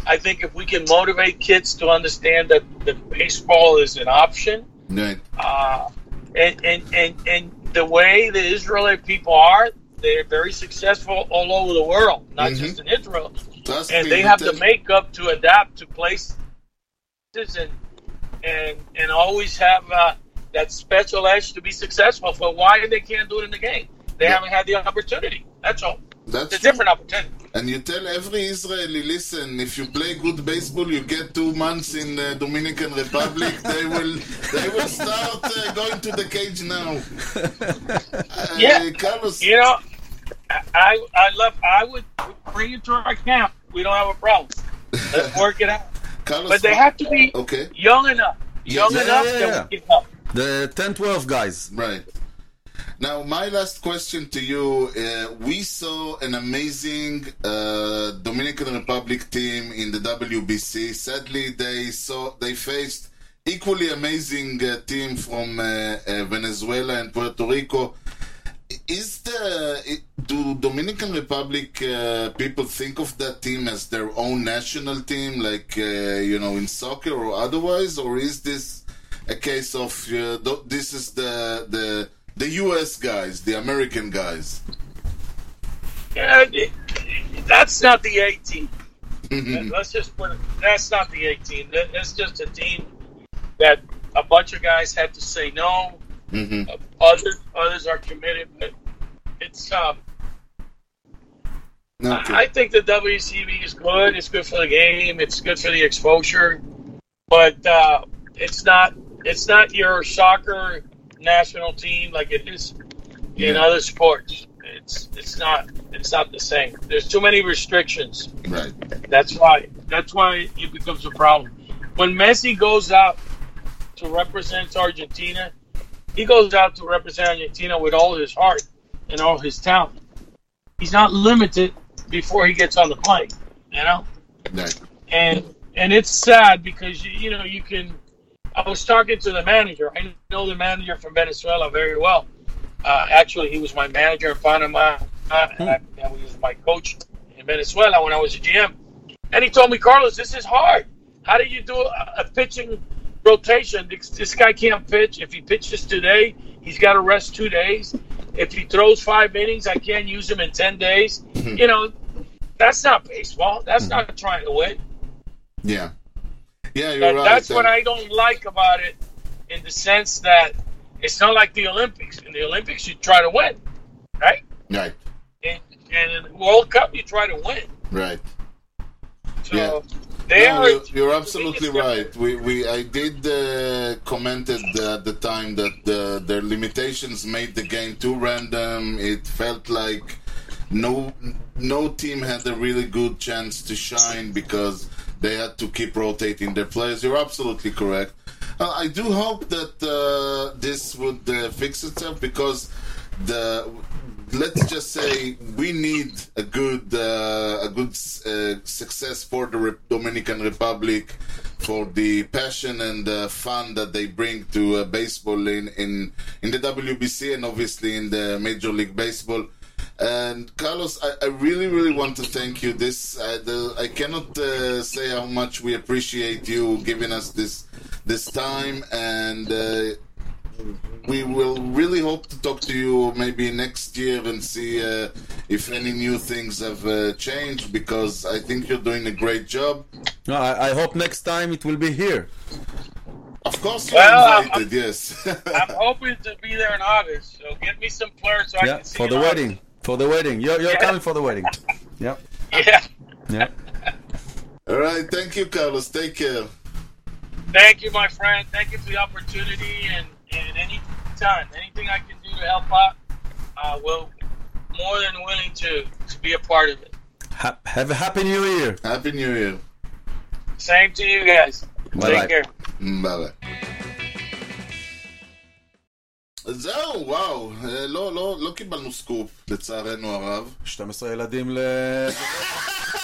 I think if we can motivate kids to understand that, that baseball is an option, Right. uh, and, and, and, and the way the Israeli people are, they're very successful all over the world, not Mhm. just in Israel. Trust And they have the makeup to adapt to places and and and always have uh, that special edge to be successful. But why they can't do it in the game? They haven't had the opportunity. That's all. That's It's a different opportunity. And you tell every Israeli, listen, if you play good baseball, you get two months in uh, Dominican Republic. they will, they will start uh, going to the cage now. Uh, Yeah. Carlos. You know, I I love. I would bring you to our camp. We don't have a problem. Let's work it out. Carlos, But they have to be Okay. young enough, young Yeah, enough yeah, that yeah. we can help. The 10-12 guys. Right. Now, my last question to you: uh, We saw an amazing uh, Dominican Republic team in the WBC. Sadly, they saw they faced equally amazing uh, team from uh, uh, Venezuela and Puerto Rico. Is the do Dominican Republic uh, people think of that team as their own national team, like uh, you know in soccer or otherwise, or is this a case of uh, this is the the the U.S. guys, the American guys? Yeah, that's not the 18. Let's just put it. That's not the 18. That- That's just a team that a bunch of guys had to say no. Hmm Uh, Others, others are committed, but it's. Um, Okay. I think the WCB is good. It's good for the game. It's good for the exposure, but uh, it's not. It's not your soccer national team like it is in other sports. It's it's not. It's not the same. There's too many restrictions. right. That's why. That's why it becomes a problem. When Messi goes out to represent Argentina, he goes out to represent Argentina with all his heart and all his talent. He's not limited before he gets on the plane, you know. Right. And and it's sad because you, you know you can. I was talking to the manager. I know the manager from Venezuela very well. Uh, actually, he was my manager in Panama. Uh, and I, and he was my coach in Venezuela when I was a GM. And he told me, Carlos, this is hard. How do you do a, a pitching rotation? This, this guy can't pitch. If he pitches today, he's got to rest two days. If he throws five innings, I can't use him in 10 days. Mm-hmm. you know, that's not baseball. That's mm-hmm. not trying to win. Yeah. Yeah, you're That, right. that's what I don't like about it in the sense that it's not like the Olympics. In the Olympics, you try to win, right? Right. And, and in the World Cup, you try to win. Right. So Yeah. No, you're, you're absolutely right. We, we I did uh, commented at the time that the, their limitations made the game too random. It felt like no no team had a really good chance to shine because they had to keep rotating their players. You're absolutely correct. Uh, I do hope that uh, this would uh, fix itself because the let's just say we need a good uh, a good uh, success for the Dominican Republic for the passion and uh, fun that they bring to uh, baseball in, in in the WBC and obviously in the Major League Baseball. And Carlos, I, I really, really want to thank you. This I, the, I cannot uh, say how much we appreciate you giving us this this time, and uh, we will really hope to talk to you maybe next year and see uh, if any new things have uh, changed. Because I think you're doing a great job. No, I, I hope next time it will be here. Of course, you're Well, I'm- invited. yes. I'm hoping to be there in August. So get me some players so I Yeah, can see for the in wedding. For the wedding. You're, you're Yeah. coming for the wedding. Yep. Yeah. Yeah. All right. Thank you, Carlos. Take care. Thank you, my friend. Thank you for the opportunity and, and any time, anything I can do to help out, I will more than willing to, to be a part of it. Ha- have a happy new year. Happy New Year. Same to you guys. Bye-bye. Take care. ביי ביי. זהו, וואו, אה, לא, לא, לא קיבלנו סקופ, לצערנו הרב. 12 ילדים ל...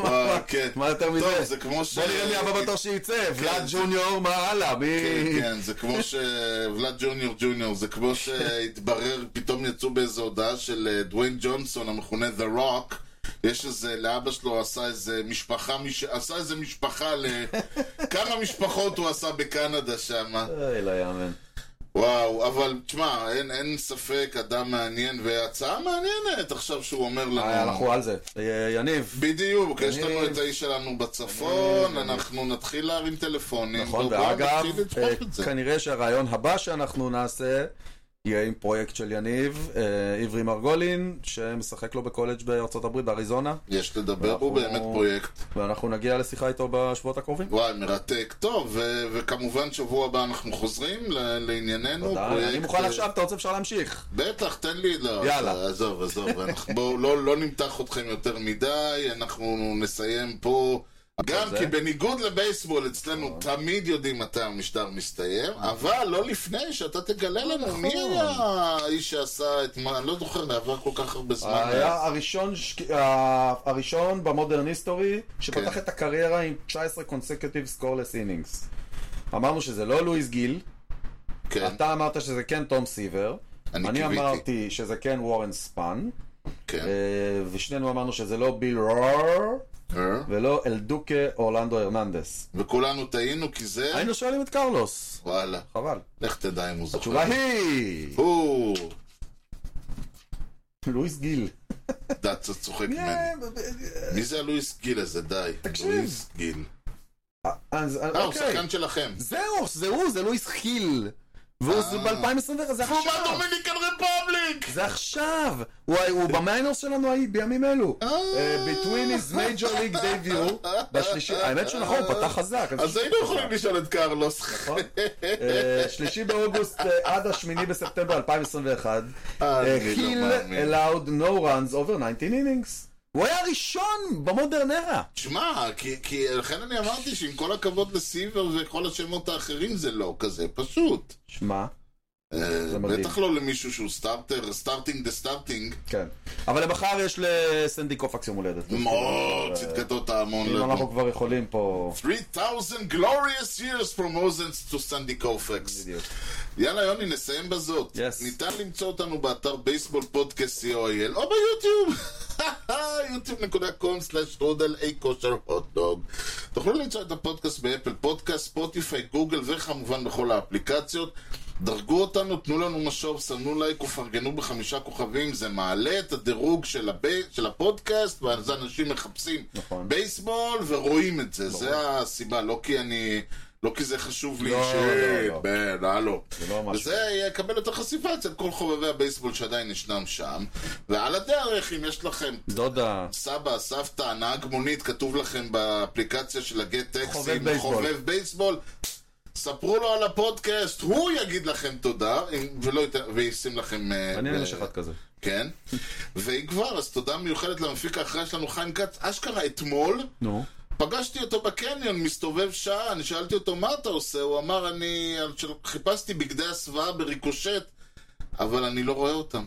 אה, כן. מה יותר מזה? טוב, זה כמו ש... בוא נראה מי הבא בתור שיצא, ולאד ג'וניור, מה הלאה? מי... כן, כן, זה כמו ש... ולאד ג'וניור ג'וניור, זה כמו שהתברר, פתאום יצאו באיזו הודעה של אה, דוויין ג'ונסון, המכונה The Rock. יש איזה, לאבא שלו עשה איזה משפחה, מש... עשה איזה משפחה ל... כמה משפחות הוא עשה בקנדה שם. אוי, לא יאמן. וואו, אבל תשמע, אין, אין ספק, אדם מעניין, והצעה מעניינת עכשיו שהוא אומר לנו. אה, אנחנו על זה. יניב, בדיוק, יש לנו את האיש שלנו בצפון, אנחנו נתחיל להרים טלפונים. נכון, ואגב, אה. כנראה שהרעיון הבא שאנחנו נעשה יהיה עם פרויקט של יניב, אה, עברי מרגולין, שמשחק לו בקולג' בארצות הברית, באריזונה, יש לדבר, הוא באמת פרויקט. ואנחנו נגיע לשיחה איתו בשבועות הקרובים. וואי, מרתק. טוב, וכמובן שבוע הבא אנחנו חוזרים לענייננו. תודה, אני מוכן אה, עכשיו, אתה רוצה אפשר להמשיך? בטח, תן לי, לא, יאללה. עזוב, עזוב, בואו לא, לא נמתח אתכם יותר מדי, אנחנו נסיים פה, גם זה? כי בניגוד לבייסבול, אצלנו תמיד יודעים מתי המשטר מסתיים, אבל לא לפני שאתה תגלה לנו מי נכון. היה האיש שעשה את מה, אני לא זוכר, עבר כל כך הרבה זמן. היה הראשון, במודרן היסטורי שפתח כן. את הקריירה עם 19 consecutive scoreless innings. אמרנו שזה לא לואיס גיל, כן, אתה אמרת שזה כן תום סיבר, אני. אמרתי שזה כן וורן ספן, כן. אה, ושנינו אמרנו שזה לא ביל רור אה? ולא אלדוקה אורלנדו הרננדס. וכולנו טעינו כי זה, היינו שואלים את קרלוס, וואלה, חבל. לך תדע אם הוא זוכר. התשובה היא הוא, לואיס גיל. דאצה צוחק ממני. מי זה הלואיס גיל הזה? די. תקשיב. לואיס גיל. אז אה, הוא אוקיי. שחקן שלכם. זהו, זה הוא, זה לואיס גיל. והוא זה ב-2021, זה הוא עכשיו. מהדומיניקן רפובליק! זה עכשיו! הוא, הוא במיינרס שלנו בימים אלו. אה. אה, Between his major league debut, בשלישי, האמת שנכון, הוא פתח חזק. אז היינו יכולים. לשאול את קרלוס. נכון. אה, שלישי באוגוסט עד השמיני בספטמבר 2021. אה, אני לא היל allowed no runs over 19 innings. הוא היה הראשון במודרן ארה. שמע, כי- כי לכן אני אמרתי שעם כל הכבוד לסיבר וכל השמות האחרים זה לא כזה פשוט. שמע, אה. בטח לא למישהו שהוא סטארטר, סטארטינג דה סטארטינג. כן. אבל למחר יש לסנדי קופקס יום הולדת. מאוד צדקתות ההמון. אם. אנחנו כבר יכולים פה... 3,000 glorious years from Moses to Sandy Koufax. בדיוק. יאללה יוני, נסיים בזאת. Yes. ניתן למצוא אותנו באתר בייסבול פודקאסט co.il או ביוטיוב. yוטיוב.com/רודל אי כושר הוטדוג. תוכלו למצוא את הפודקאסט באפל פודקאסט, ספוטיפיי, גוגל וכמובן בכל האפליקציות. דרגו אותנו, תנו לנו משוב, סמנו לייק ופרגנו בחמישה כוכבים, זה מעלה את הדירוג של, הבי... של הפודקאסט, ואז אנשים מחפשים נכון. בייסבול ורואים את זה, זה הסיבה, לא כי אני... לא כי זה חשוב לי לא, אישית, לא, לא. בן, הלו. לא משהו. וזה יקבל יותר חשיפה אצל כל חובבי הבייסבול שעדיין ישנם שם. ועל הדרך, אם יש לכם דודה. סבא, סבתא, נהג מונית, כתוב לכם באפליקציה של הגט טקסים, בייסבול. חובב בייסבול, ספרו לו על הפודקאסט, הוא יגיד לכם תודה, ולא ייתן- וישים לכם... אה, מעניין אה, יש אחד כזה. כן. ואם כבר, אז תודה מיוחדת למפיק האחראי שלנו, חיים כץ. אשכרה אתמול, נו. פגשתי אותו בקניון, מסתובב שעה, אני שאלתי אותו מה אתה עושה, הוא אמר אני חיפשתי בגדי הסוואה בריקושט, אבל אני לא רואה אותם.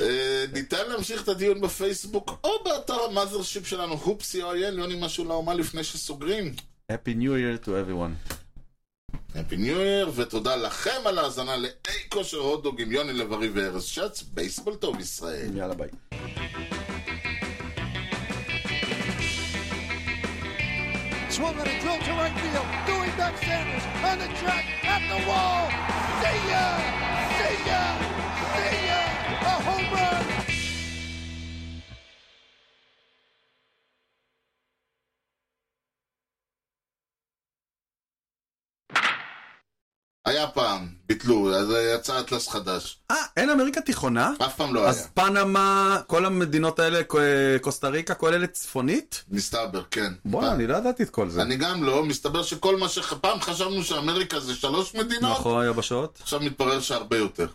אה, ניתן להמשיך את הדיון בפייסבוק או באתר המאזרשיפ שלנו, הופסי או אייל, יוני משהו לאומה לפני שסוגרים. Happy New Year to everyone. Happy New Year, ותודה לכם על ההאזנה לאי כושר הוטדוג עם יוני לב-ארי וארז שץ, בייסבול טוב ישראל. יאללה ביי. Swung on a drill to right field. Doing back Sanders on the track at the wall. See ya! See ya! היה פעם, ביטלו, אז יצא אטלס חדש. אה, אין אמריקה תיכונה? אף פעם לא היה. אז פנמה, כל המדינות האלה, קו- קוסטה ריקה, כל אלה צפונית? מסתבר, כן. בואנה, פעם. אני לא ידעתי את כל זה. אני גם לא, מסתבר שכל מה שפעם חשבנו שאמריקה זה שלוש מדינות, נכון, יבשות? עכשיו מתברר שהרבה יותר.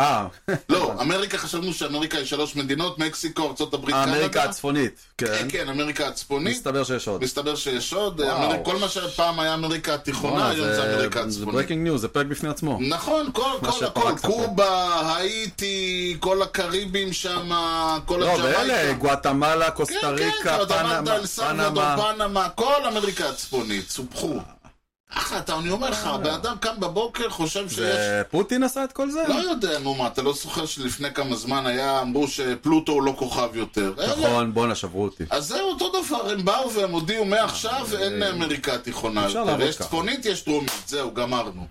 אה, לא, אמריקה חשבנו שאמריקה היא שלוש מדינות, מקסיקו, ארצות הברית, קנדה. אמריקה הצפונית, כן, כן. כן, אמריקה הצפונית. מסתבר שיש עוד. מסתבר שיש עוד, כל מה שפעם היה אמריקה התיכונה, היום זה אמריקה זה הצפונית. ברייקינג ניוז, זה פרק בפני עצמו. נכון, כל, כל, הכל, פה. קובה, האיטי, כל הקריבים שם, כל לא, ואלה, הג'מייקה. גואטמלה, קוסטה כן, כן, ריקה, פנמה. פנמה, כל אמריקה הצפונית, סופחו. אחלה, אתה, אני אומר לך, הבן אדם קם בבוקר, חושב שיש... זה פוטין עשה את כל זה? לא יודע, נו מה, אתה לא זוכר שלפני כמה זמן היה, אמרו שפלוטו הוא לא כוכב יותר. אלה- נכון, בואנה, שברו אותי. אז זהו אותו דבר, הם באו והם הודיעו מעכשיו אין אמריקה אה, אפשר יותר. יש. צפונית, יש דרומית, זהו, גמרנו.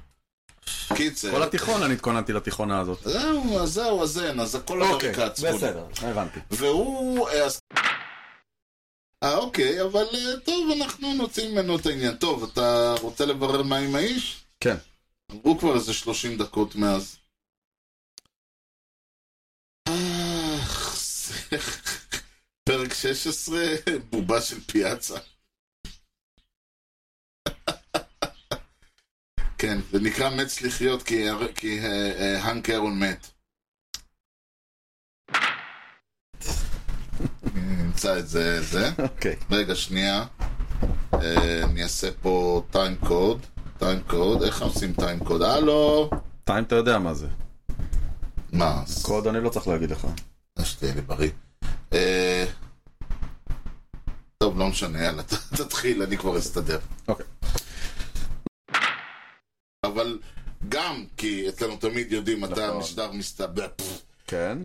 קיצר. כל התיכון אני התכוננתי לתיכונה הזאת. זהו, אז זהו, אז אין, אז הכל אוקיי, אמריקה הצפונית. בסדר, הבנתי. והוא... אה, אה, אוקיי, אבל אה, טוב, אנחנו נוציא ממנו את העניין. טוב, אתה רוצה לברר מה עם האיש? כן. עברו כבר איזה 30 דקות מאז. פרק 16, בובה של פיאצה. כן, זה נקרא מץ לחיות כי, כי אה, אה, האנק אהרון מת. נמצא את זה, זה. אוקיי. רגע, שנייה. אה, אני אעשה פה טיים קוד. טיים קוד, איך עושים טיים קוד? הלו? טיים אתה יודע מה זה. מה? קוד אני לא צריך להגיד לך. שתהיה לי בריא. אה, טוב, לא משנה, יאללה, תתחיל, אני כבר אסתדר. אוקיי. אבל גם כי אצלנו תמיד יודעים מתי נכון. המשדר מסתבר. כן.